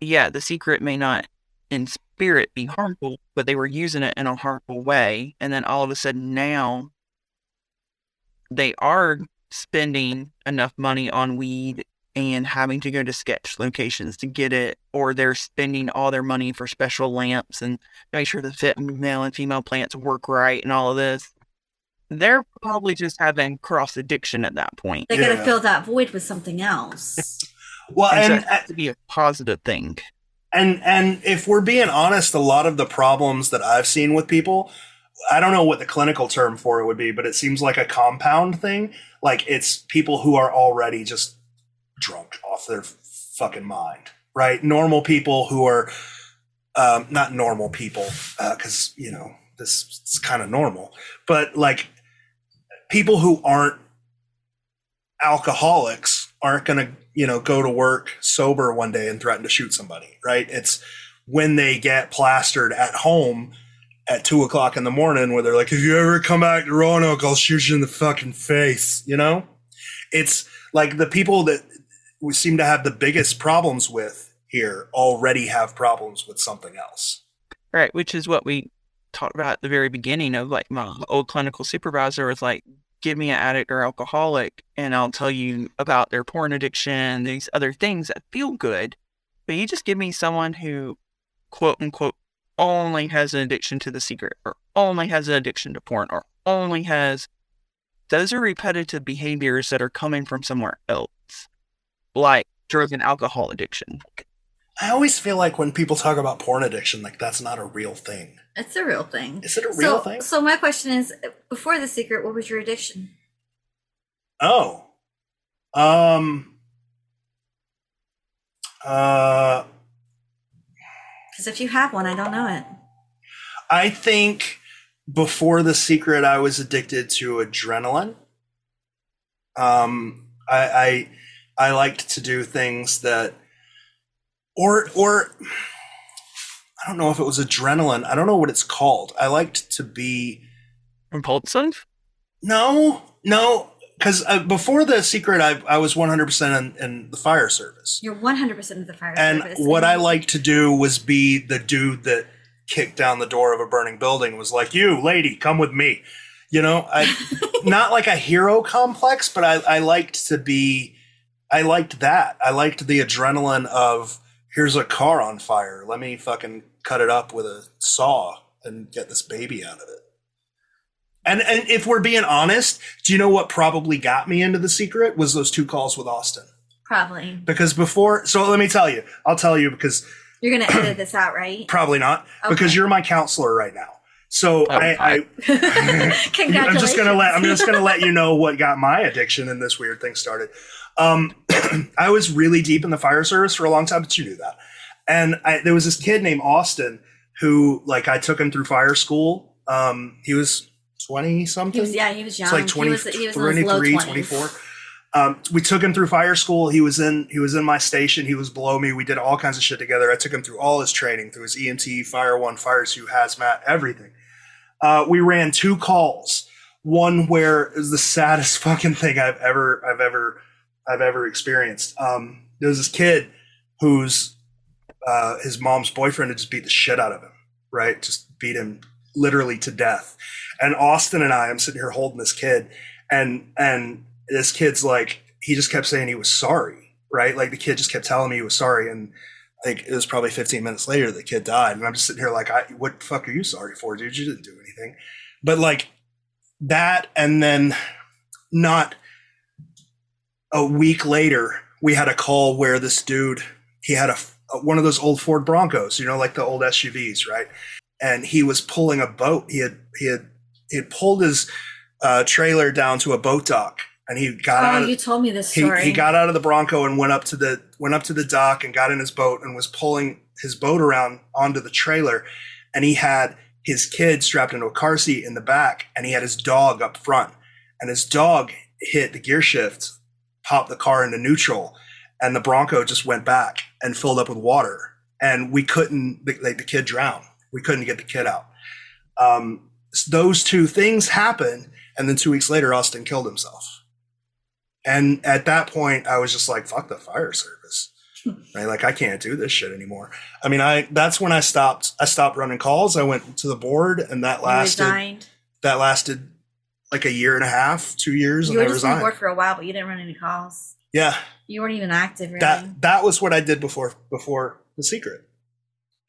yeah, the secret may not in spirit be harmful, but they were using it in a harmful way. And then all of a sudden now they are spending enough money on weed and having to go to sketch locations to get it, or they're spending all their money for special lamps and make sure the fit male and female plants work right and all of this. They're probably just having cross addiction at that point. They gotta fill that void with something else. Well, And so and it has to be a positive thing. and and if we're being honest, a lot of the problems that I've seen with people, I don't know what the clinical term for it would be, but it seems like a compound thing. Like it's people who are already just drunk off their fucking mind, right? Normal people who are um, not normal people, because you know this is kind of normal, but like people who aren't alcoholics aren't going to you know go to work sober one day and threaten to shoot somebody right? It's when they get plastered at home at two o'clock in the morning where they're like if you ever come back to roanoke i'll shoot you in the fucking face you know? It's like the people that we seem to have the biggest problems with here already have problems with something else. Right, which is what we talked about at the very beginning of like my old clinical supervisor was like, give me an addict or alcoholic and I'll tell you about their porn addiction, these other things that feel good. But you just give me someone who quote unquote only has an addiction to the secret or only has an addiction to porn or only has those are repetitive behaviors that are coming from somewhere else. Like drug and alcohol addiction. I always feel like when people talk about porn addiction like that's not a real thing It's a real thing. is it a real so, thing so my question is, before the secret, what was your addiction? Oh. Um uh Because if you have one, I don't know it. I think before the secret I was addicted to adrenaline. Um I I I liked to do things that or or I don't know if it was adrenaline. I don't know what it's called. I liked to be Impulsive? no, no, because uh, before the secret, I, I was 100% in, in the fire service. You're 100% of the fire And service. what I liked to do was be the dude that kicked down the door of a burning building, was like, you, lady, come with me. You know, I not like a hero complex, but I, I liked to be, I liked that. I liked the adrenaline of, here's a car on fire. Let me fucking cut it up with a saw and get this baby out of it. And and if we're being honest, do you know what probably got me into the secret was those two calls with Austin. Probably. Because before, so let me tell you, I'll tell you because You're going to edit this out, right? probably not because you're my counselor right now. So Oh, I, I Congratulations. I'm just gonna let I'm just gonna let you know what got my addiction and this weird thing started. Um, I was really deep in the fire service for a long time, but you knew that. And I, there was this kid named Austin who, like, I took him through fire school. Um, he was twenty something. He was, yeah, he was young. It's like 20, he was, he was in his low 23, 24. Um, we took him through fire school. He was in he was in my station. He was below me. We did all kinds of shit together. I took him through all his training, through his EMT, Fire One, Fire Two, Hazmat, everything. Uh, we ran two calls. One where it was the saddest fucking thing I've ever I've ever I've ever experienced. Um, there was this kid whose uh, his mom's boyfriend had just beat the shit out of him. Right, just beat him literally to death. And Austin and I, I'm sitting here holding this kid, and and this kid's like, he just kept saying he was sorry, right? Like the kid just kept telling me he was sorry, and like it was probably 15 minutes later the kid died, and I'm just sitting here like, I, what the fuck are you sorry for, dude? You didn't do anything. But like that, and then not a week later, we had a call where this dude, he had a one of those old Ford Broncos, you know, like the old SUVs, right? And he was pulling a boat. He had he had he had pulled his uh, trailer down to a boat dock, and he got out. Oh, Of, you told me this he, story. he got out of the Bronco and went up to the went up to the dock and got in his boat and was pulling his boat around onto the trailer, and he had his kid strapped into a car seat in the back, and he had his dog up front, and his dog hit the gear shift, popped the car into neutral, and the Bronco just went back and filled up with water, and we couldn't like the kid drowned. We couldn't get the kid out. Um, those two things happened, and then two weeks later, Austin killed himself. And at that point, I was just like, "Fuck the fire service." right? Like I can't do this shit anymore. I mean, I that's when I stopped. I stopped running calls. I went to the board, and that lasted. That lasted like a year and a half, two years, You and were I just on resigned. board for a while, but you didn't run any calls. Yeah, You weren't even active, really. that that was what I did before before the secret.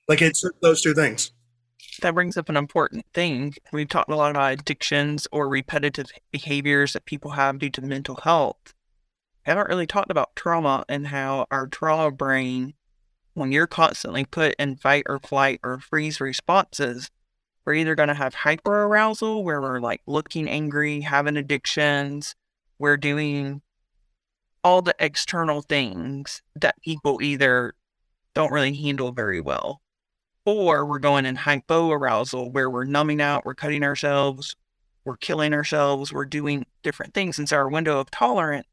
Like it's those two things. That brings up an important thing. We've talked a lot about addictions or repetitive behaviors that people have due to mental health. I haven't really talked about trauma and how our trauma brain, when you're constantly put in fight or flight or freeze responses, we're either going to have hyperarousal, where we're like looking angry, having addictions, we're doing all the external things that people either don't really handle very well or we're going in hypoarousal where we're numbing out, we're cutting ourselves, we're killing ourselves, we're doing different things. And so our window of tolerance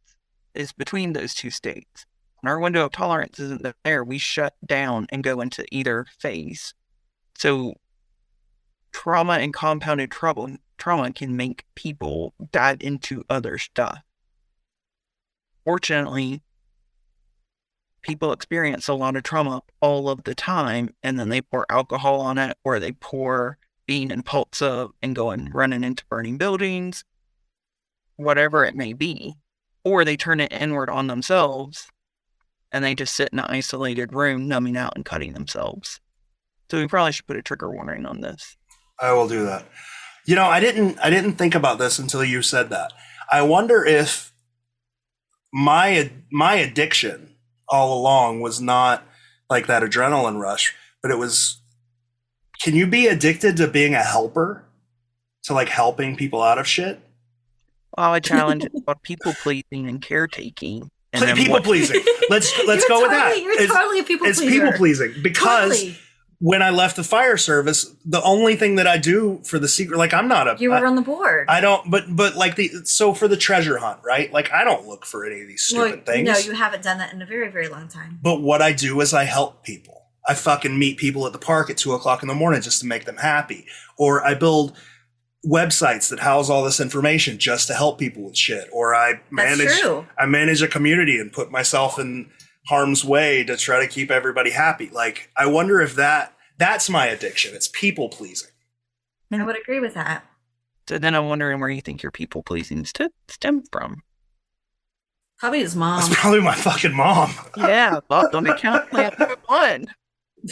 is between those two states. When our window of tolerance isn't there, we shut down and go into either phase. So trauma and compounded trouble trauma can make people dive into other stuff. Fortunately, people experience a lot of trauma all of the time and then they pour alcohol on it or they pour being impulsive and going running into burning buildings whatever it may be. Or they turn it inward on themselves and they just sit in an isolated room numbing out and cutting themselves. So we probably should put a trigger warning on this I will do that. You know, I didn't I didn't think about this until you said that. I wonder if my my addiction all along was not like that adrenaline rush, but it was can you be addicted to being a helper? To like helping people out of shit? well i challenge it about people pleasing and caretaking and people what- pleasing. Let's let's You're go with that. You're It's, totally a people it's pleaser. people pleasing because Totally. When I left the fire service, the only thing that I do for the secret, like I'm not a, You were I- on the board. I don't, but but like the so for the treasure hunt, right? Like I don't look for any of these Well, stupid things. No, you haven't done that in a very, very long time. but what I do is I help people. I fucking meet people at the park at two o'clock in the morning just to make them happy, or I build websites that house all this information just to help people with shit, or I manage. I manage a community and put myself in harm's way to try to keep everybody happy. Like I wonder if that that's my addiction. It's people pleasing. Hmm. I would agree with that. so then i'm wondering where you think your people pleasing st- stem from Probably his mom. That's probably my fucking mom. yeah well, on account of one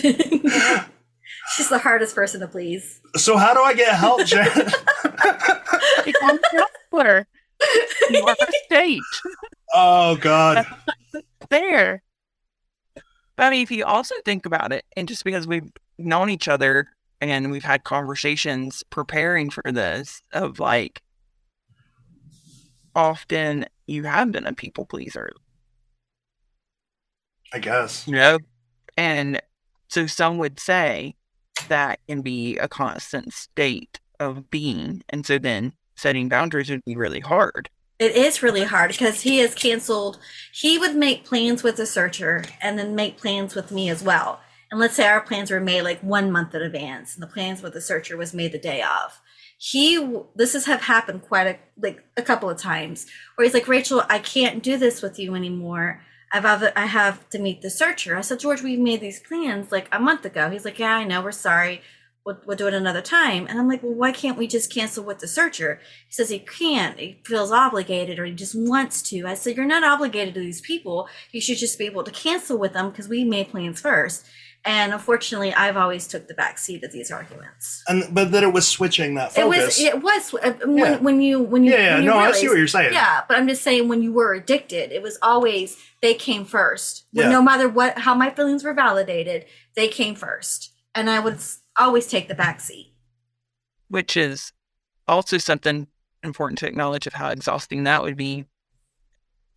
She's the hardest person to please. So how do I get help, Jen? become a counselor. You are a state oh God. there. But I mean, if you also think about it, and just because we've known each other and we've had conversations preparing for this, of like, often you have been a people pleaser, I guess. you know? And so some would say that can be a constant state of being. And so then setting boundaries would be really hard. It is really hard because he has canceled. He would make plans with the searcher and then make plans with me as well. And let's say our plans were made like one month in advance, and the plans with the searcher was made the day of. He, this has have happened quite a like a couple of times where he's like, Rachel, I can't do this with you anymore. I've I have to meet the searcher. I said, George, we made these plans like a month ago. He's like, Yeah, I know. We're sorry. We'll, we'll do it another time. And I'm like, Well, why can't we just cancel with the searcher? He says he can't. He feels obligated or he just wants to. I said, You're not obligated to these people. You should just be able to cancel with them because we made plans first. And unfortunately, I've always took the back seat of these arguments. And but that it was switching that It was focus. it was uh, when, Yeah. when you when you yeah, yeah, when you no, I see what you're saying. yeah, but I'm just saying when you were addicted, it was always they came first. Yeah. No matter what, how my feelings were validated, they came first, and I would s- always take the back seat. which is also something important to acknowledge of how exhausting that would be.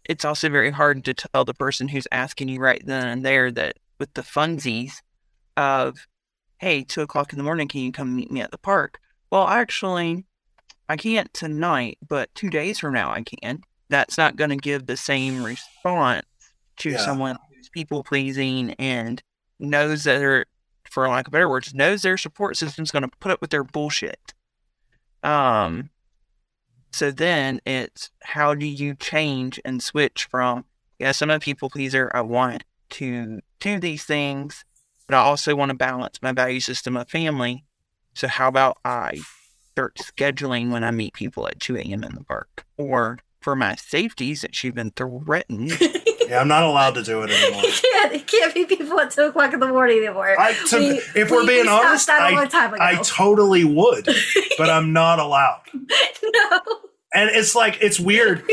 It's also very hard to tell the person who's asking you right then and there that with the funsies of, hey, two o'clock in the morning, can you come meet me at the park? Well, actually, I can't tonight, but two days from now I can. That's not going to give the same response to Yeah. someone who's people pleasing and knows that they're, for lack of better words, knows their support system's going to put up with their bullshit. Um, so then it's how do you change and switch from yes, I'm a people pleaser. I want to do these things, but I also want to balance my value system of family. So how about I start scheduling when I meet people at 2 a.m. in the park? Or for my safety, since you've been threatened, Yeah, I'm not allowed to do it anymore. it can't, it can't be people at two o'clock in the morning anymore. I, to, We- if we're we- being we honest, that a long I. I totally would, but I'm not allowed. no. And it's like it's weird.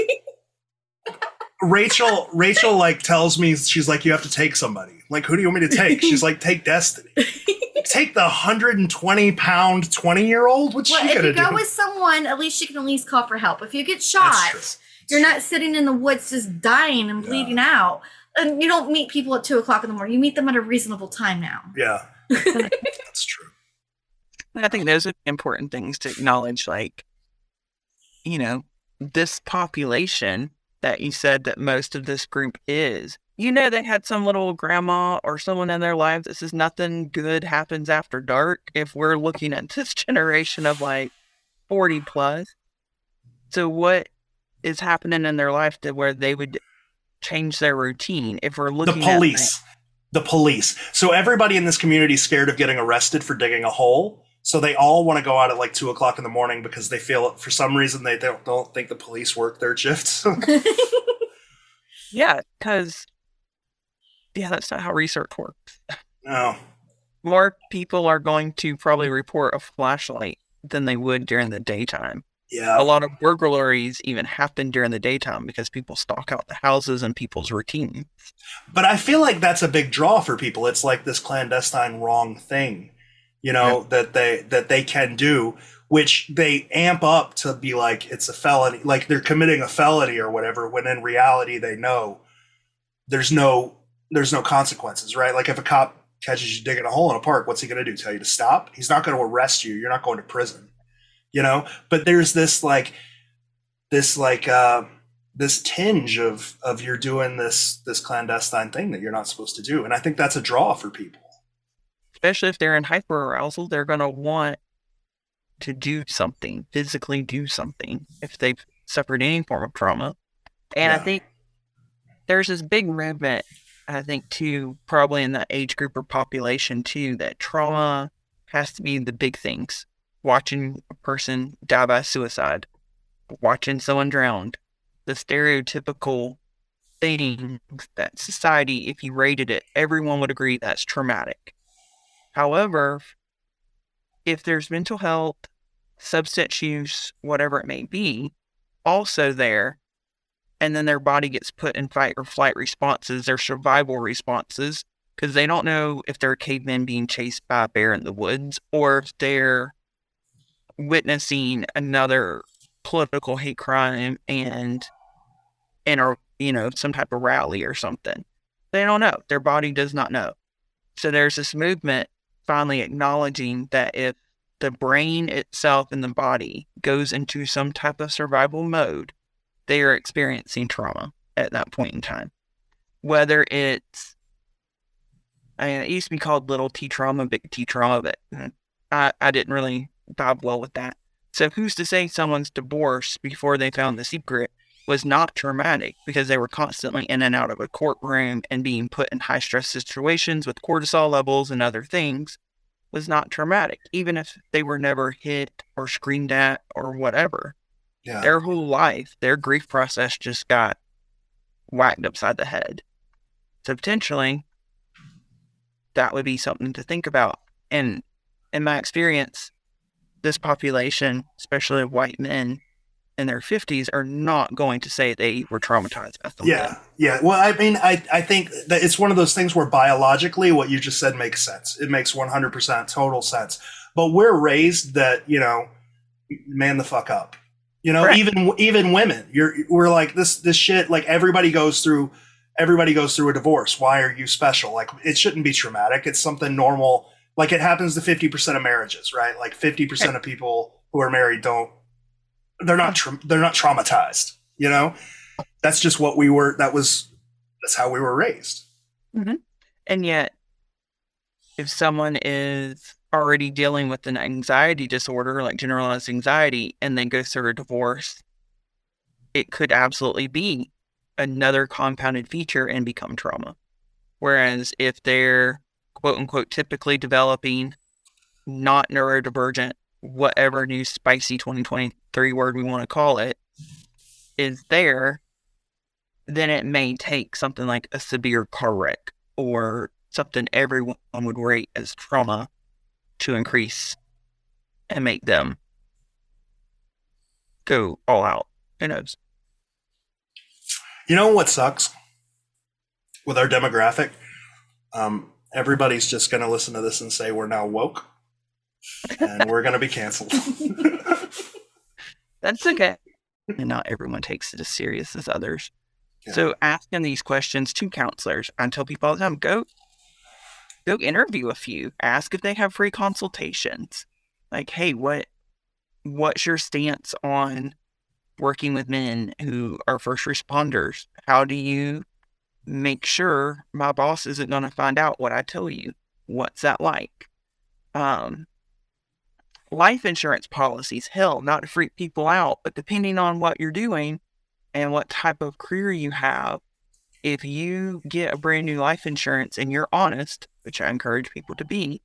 Rachel, Rachel, like tells me she's like, you have to take somebody. Like, who do you want me to take? She's like, take Destiny. take the 120 pound 20 year old. What's Well, she gonna do? If you go do? with someone, at least she can at least call for help. If you get shot, you're not sitting in the woods just dying and Yeah. bleeding out. And you don't meet people at two o'clock in the morning. You meet them at a reasonable time now. Yeah, that's true. I think those are important things to acknowledge. Like, you know, this population that you said that most of this group is, you know, they had some little grandma or someone in their life that says nothing good happens after dark. If we're looking at this generation of like 40 plus. So, what is happening in their life to where they would change their routine? If we're looking at the police. The police. So everybody in this community is scared of getting arrested for digging a hole. So they all want to go out at like two o'clock in the morning because they feel for some reason they don't, don't think the police work their shifts. Yeah, because yeah, that's not how research works. no. More people are going to probably report a flashlight than they would during the daytime. Yeah. A lot of burglaries even happen during the daytime because people stalk out the houses and people's routine. But I feel like that's a big draw for people. It's like this clandestine wrong thing, you know, that they that they can do, which they amp up to be like it's a felony, like they're committing a felony or whatever, when in reality they know there's no there's no consequences, right? Like if a cop catches you digging a hole in a park, what's he gonna do? Tell you to stop? He's not gonna arrest you. You're not going to prison. You know? But there's this like this like uh this tinge of of you're doing this this clandestine thing that you're not supposed to do and i think that's a draw for people Especially if they're in hyperarousal, they're going to want to do something, physically do something if they've suffered any form of trauma. And I think there's this big movement, I think, too, probably in that age group or population, too, that trauma has to be the big things. Watching a person die by suicide, watching someone drowned, the stereotypical things that society, if you rated it, everyone would agree that's traumatic. However, if there's mental health, substance use, whatever it may be, also there, and then their body gets put in fight or flight responses, their survival responses, because they don't know if they're cavemen being chased by a bear in the woods or if they're witnessing another political hate crime and and or you know some type of rally or something. They don't know. Their body does not know. So there's this movement finally acknowledging that if the brain itself and the body goes into some type of survival mode, they are experiencing trauma at that point in time. Whether it's, I mean, it used to be called little t trauma, big T trauma, but uh, I, I didn't really vibe well with that. So who's to say someone's divorce before they found the secret was not traumatic because they were constantly in and out of a courtroom and being put in high stress situations with cortisol levels and other things was not traumatic, even if they were never hit or screamed at or whatever. yeah Their whole life, their grief process just got whacked upside the head. So potentially, that would be something to think about. And in my experience, this population, especially white men in their 50s, are not going to say they were traumatized by something. yeah yeah. Well i mean i i think that it's one of those things where biologically what you just said makes sense. It makes 100% total sense. But we're raised that you know man the fuck up. You know Correct. even even women you're we're like this this shit like everybody goes through everybody goes through a divorce. Why are you special? Like it shouldn't be traumatic. It's something normal like it happens to 50% of marriages right? Like 50% of people who are married don't they're not tra- they're not traumatized you know? That's just what we were that was that's how we were raised. Mm-hmm. And yet, if someone is already dealing with an anxiety disorder, like generalized anxiety, and then goes through a divorce, it could absolutely be another compounded feature and become trauma. Whereas if they're quote unquote typically developing, not neurodivergent, whatever new spicy 2023 word we want to call it, is there, then it may take something like a severe car wreck or something everyone would rate as trauma to increase and make them go all out. Who knows? You know what sucks with our demographic? Um, everybody's just going to listen to this and say we're now woke and we're going to be canceled. That's okay. And not everyone takes it as serious as others. Yeah. So asking these questions to counselors, I tell people all the time, go go interview a few. Ask if they have free consultations. Like, hey, what what's your stance on working with men who are first responders? How do you make sure my boss isn't going to find out what I tell you? What's that like? Um, life insurance policies, hell, not to freak people out, but depending on what you're doing and what type of career you have, if you get a brand new life insurance and you're honest, which I encourage people to be,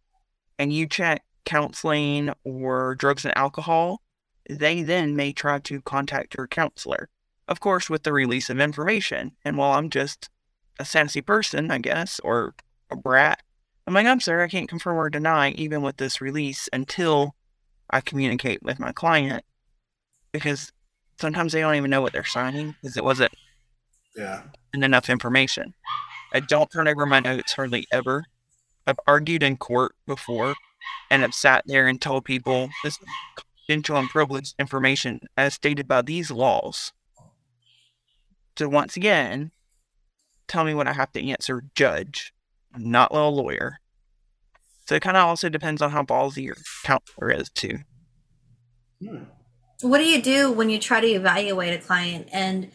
and you check counseling or drugs and alcohol, they then may try to contact your counselor. Of course, with the release of information. And while I'm just a sassy person, I guess, or a brat, I'm like, I'm sorry, I can't confirm or deny, even with this release, until I communicate with my client. Because sometimes they don't even know what they're signing because it wasn't yeah. And enough information. I don't turn over my notes hardly ever. I've argued in court before and have sat there and told people this is confidential and privileged information as stated by these laws. So once again, tell me what I have to answer, judge, not a lawyer. So it kind of also depends on how ballsy your counselor is too. Hmm. What do you do when you try to evaluate a client and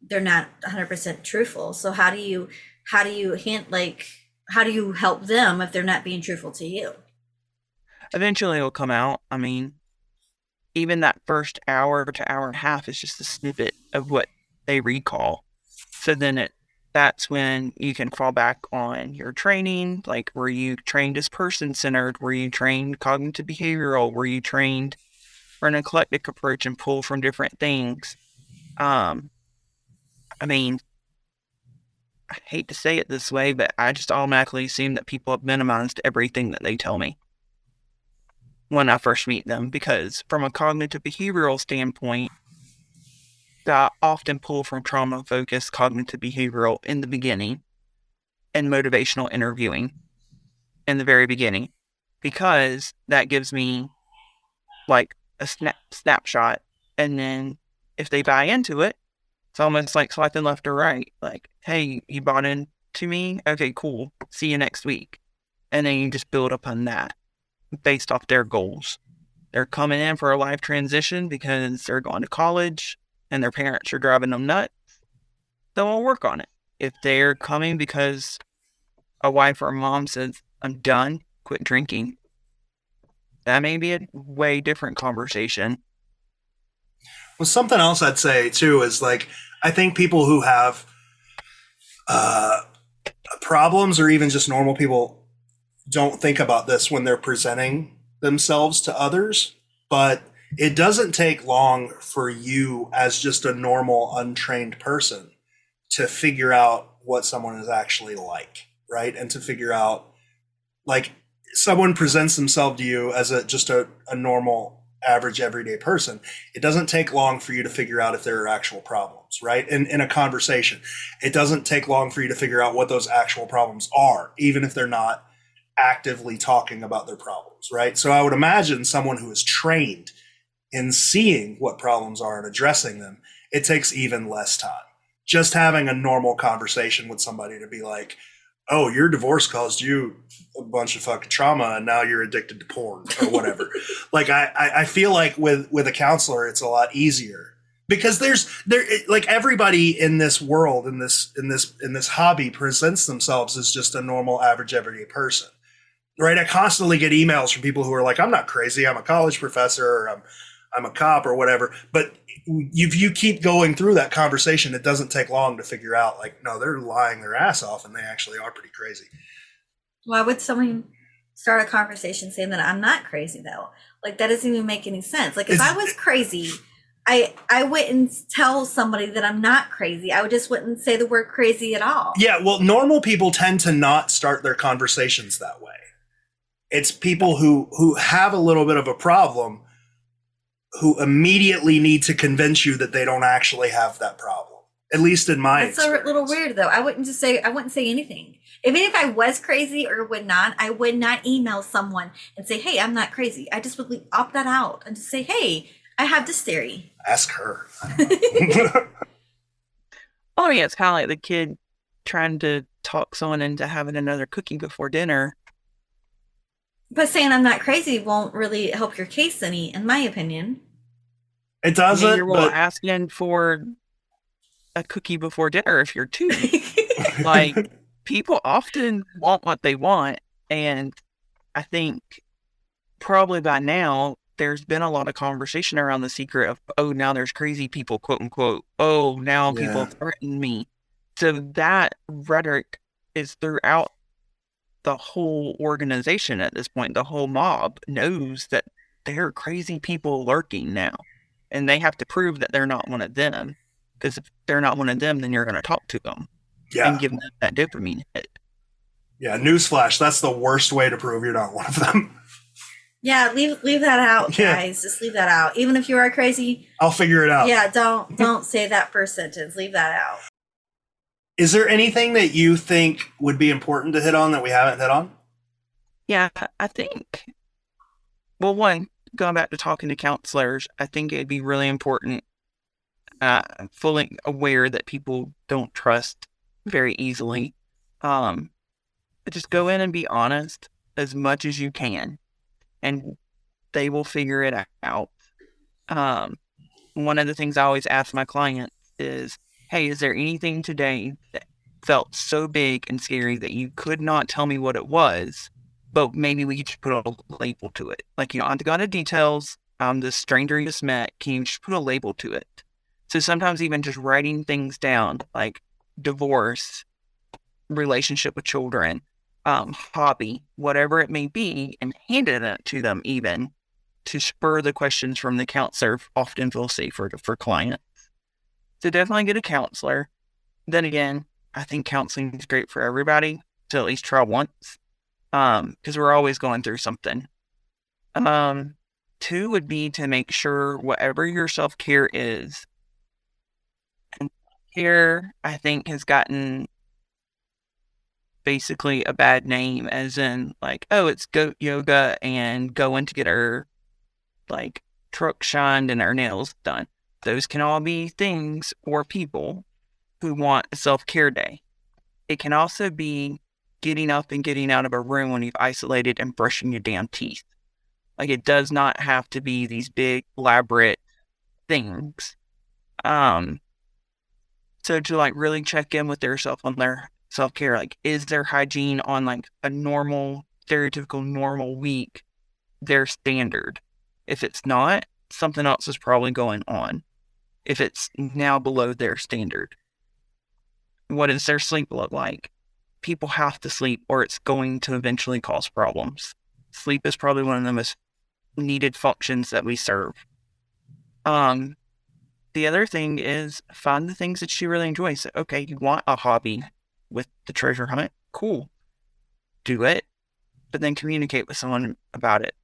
they're not 100% truthful? So how do you how do you hint like how do you help them if they're not being truthful to you? Eventually it'll come out. I mean, even that first hour to hour and a half is just a snippet of what they recall. So then it that's when you can fall back on your training. Like, were you trained as person centered? Were you trained cognitive behavioral? Were you trained for an eclectic approach and pull from different things? Um, I mean, I hate to say it this way, but I just automatically assume that people have minimized everything that they tell me when I first meet them because, from a cognitive behavioral standpoint, I often pull from trauma focused cognitive behavioral in the beginning and motivational interviewing in the very beginning because that gives me like a snap snapshot. And then if they buy into it it's almost like swiping left or right like hey you bought into me? Okay cool. See you next week. And then you just build upon that based off their goals. They're coming in for a life transition because they're going to college and their parents are driving them nuts, they'll work on it. If they're coming because a wife or a mom says, I'm done, quit drinking, that may be a way different conversation. Well, something else I'd say too is like, I think people who have uh, problems or even just normal people don't think about this when they're presenting themselves to others. But it doesn't take long for you as just a normal untrained person to figure out what someone is actually like right? And to figure out like someone presents themselves to you as a just a, a normal average everyday person it doesn't take long for you to figure out if there are actual problems right? In, in a conversation. It doesn't take long for you to figure out what those actual problems are even if they're not actively talking about their problems right? So i would imagine someone who is trained in seeing what problems are and addressing them, it takes even less time. Just having a normal conversation with somebody to be like, oh, your divorce caused you a bunch of fucking trauma and now you're addicted to porn or whatever. like I, I feel like with with a counselor, it's a lot easier. Because there's there like everybody in this world in this in this in this hobby presents themselves as just a normal average everyday person. Right? I constantly get emails from people who are like i'm not crazy. I'm a college professor. Or i'm I'm a cop or whatever. But if you keep going through that conversation, it doesn't take long to figure out like, no, they're lying their ass off and they actually are pretty crazy. Why would someone start a conversation saying that I'm not crazy though? Like that doesn't even make any sense. Like if It's- I was crazy, I I wouldn't tell somebody that I'm not crazy. I would just wouldn't say the word crazy at all. Yeah, well, normal people tend to not start their conversations that way. It's people who who have a little bit of a problem who immediately need to convince you that they don't actually have that problem. At least in my It's a little weird though. I wouldn't just say I wouldn't say anything. Even if I was crazy or would not, I would not email someone and say, "Hey, I'm not crazy." I just would leave- opt that out and just say, "Hey, I have this theory." Ask her. I don't know. Oh yeah, it's kind of like the kid trying to talk someone into having another cookie before dinner. But saying I'm not crazy won't really help your case any, in my opinion. it I mean, doesn't, you're but asking for a cookie before dinner if you're two. like people often want what they want and i think probably by now there's been a lot of conversation around the secret of oh now there's crazy people quote unquote oh now people threaten me so that rhetoric is throughout the whole organization at this point the whole mob knows that there are crazy people lurking now and they have to prove that they're not one of them because if they're not one of them then you're going to talk to them yeah, and give them that dopamine hit. yeah. Newsflash: that's the worst way to prove you're not one of them. yeah, leave leave that out, Yeah. guys. Just leave that out. Even if you are crazy, I'll figure it out. yeah, don't don't say that first sentence. Leave that out. Is there anything that you think would be important to hit on that we haven't hit on? Yeah, I think. Well, one, going back to talking to counselors, I think it'd be really important. Uh, fully aware that people don't trust very easily. Um, just go in and be honest as much as you can, and they will figure it out. Um, one of the things I always ask my clients is, "Hey, is there anything today that felt so big and scary that you could not tell me what it was?" but maybe we could just put a label to it. Like, you know, I'm the god of details. I'm the stranger you just met. Can you just put a label to it? So sometimes even just writing things down, like divorce, relationship with children, um, hobby, whatever it may be, and handing it to them even to spur the questions from the counselor often feel safer for clients. So definitely get a counselor. Then again, I think counseling is great for everybody to at least try once um because we're always going through something um two would be to make sure whatever your self-care is and care i think has gotten basically a bad name as in like oh it's goat yoga and going to get our like truck shined and our nails done those can all be things or people who want a self-care day it can also be getting up and getting out of a room when you've isolated and brushing your damn teeth. Like it does not have to be these big elaborate things. Um so to like really check in with themselves on their self care, like is their hygiene on like a normal, stereotypical normal week their standard? If it's not, something else is probably going on. If it's now below their standard. What does their sleep look like? people have to sleep or it's going to eventually cause problems. Sleep is probably one of the most needed functions that we serve. Um, the other thing is find the things that you really enjoy. So, okay, you want a hobby with the treasure hunt? Cool. Do it, but then communicate with someone about it.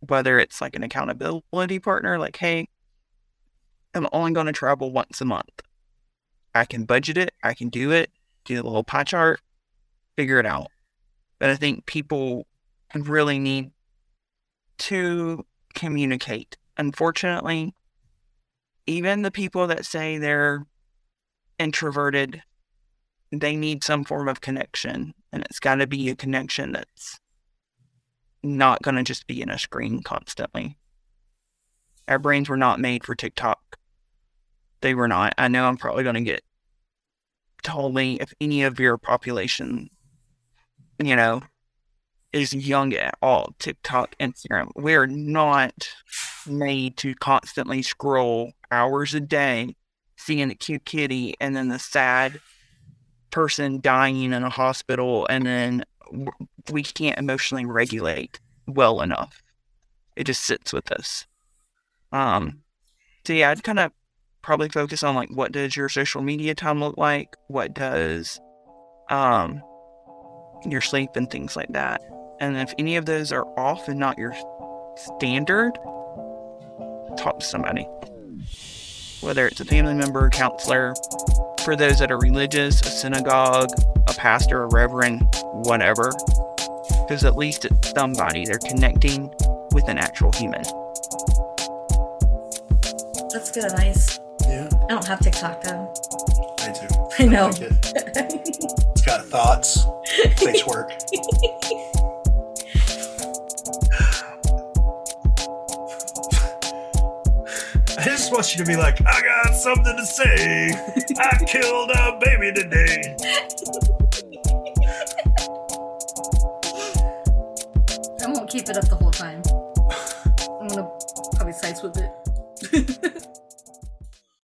Whether it's like an accountability partner, like, hey, I'm only going to travel once a month. I can budget it, I can do it, do a little pie chart, figure it out. But I think people really need to communicate. Unfortunately, even the people that say they're introverted, they need some form of connection. And it's got to be a connection that's not going to just be in a screen constantly. Our brains were not made for TikTok. They were not. I know I'm probably going to get told me if any of your population you know, is young at all. TikTok, Instagram. We're not made to constantly scroll hours a day, seeing a cute kitty, and then the sad person dying in a hospital, and then we can't emotionally regulate well enough. It just sits with us. Um, so yeah, I'd kind of probably focus on like what does your social media time look like? What does um your sleep and things like that. And if any of those are off and not your standard, talk to somebody. Whether it's a family member, counselor, for those that are religious, a synagogue, a pastor, a reverend, whatever. Because at least it's somebody. They're connecting with an actual human. That's good advice. I don't have TikTok though. I do. I know. like it. It's got thoughts. Makes work. I just want you to be like, I got something to say. I killed a baby today. I won't keep it up the whole time.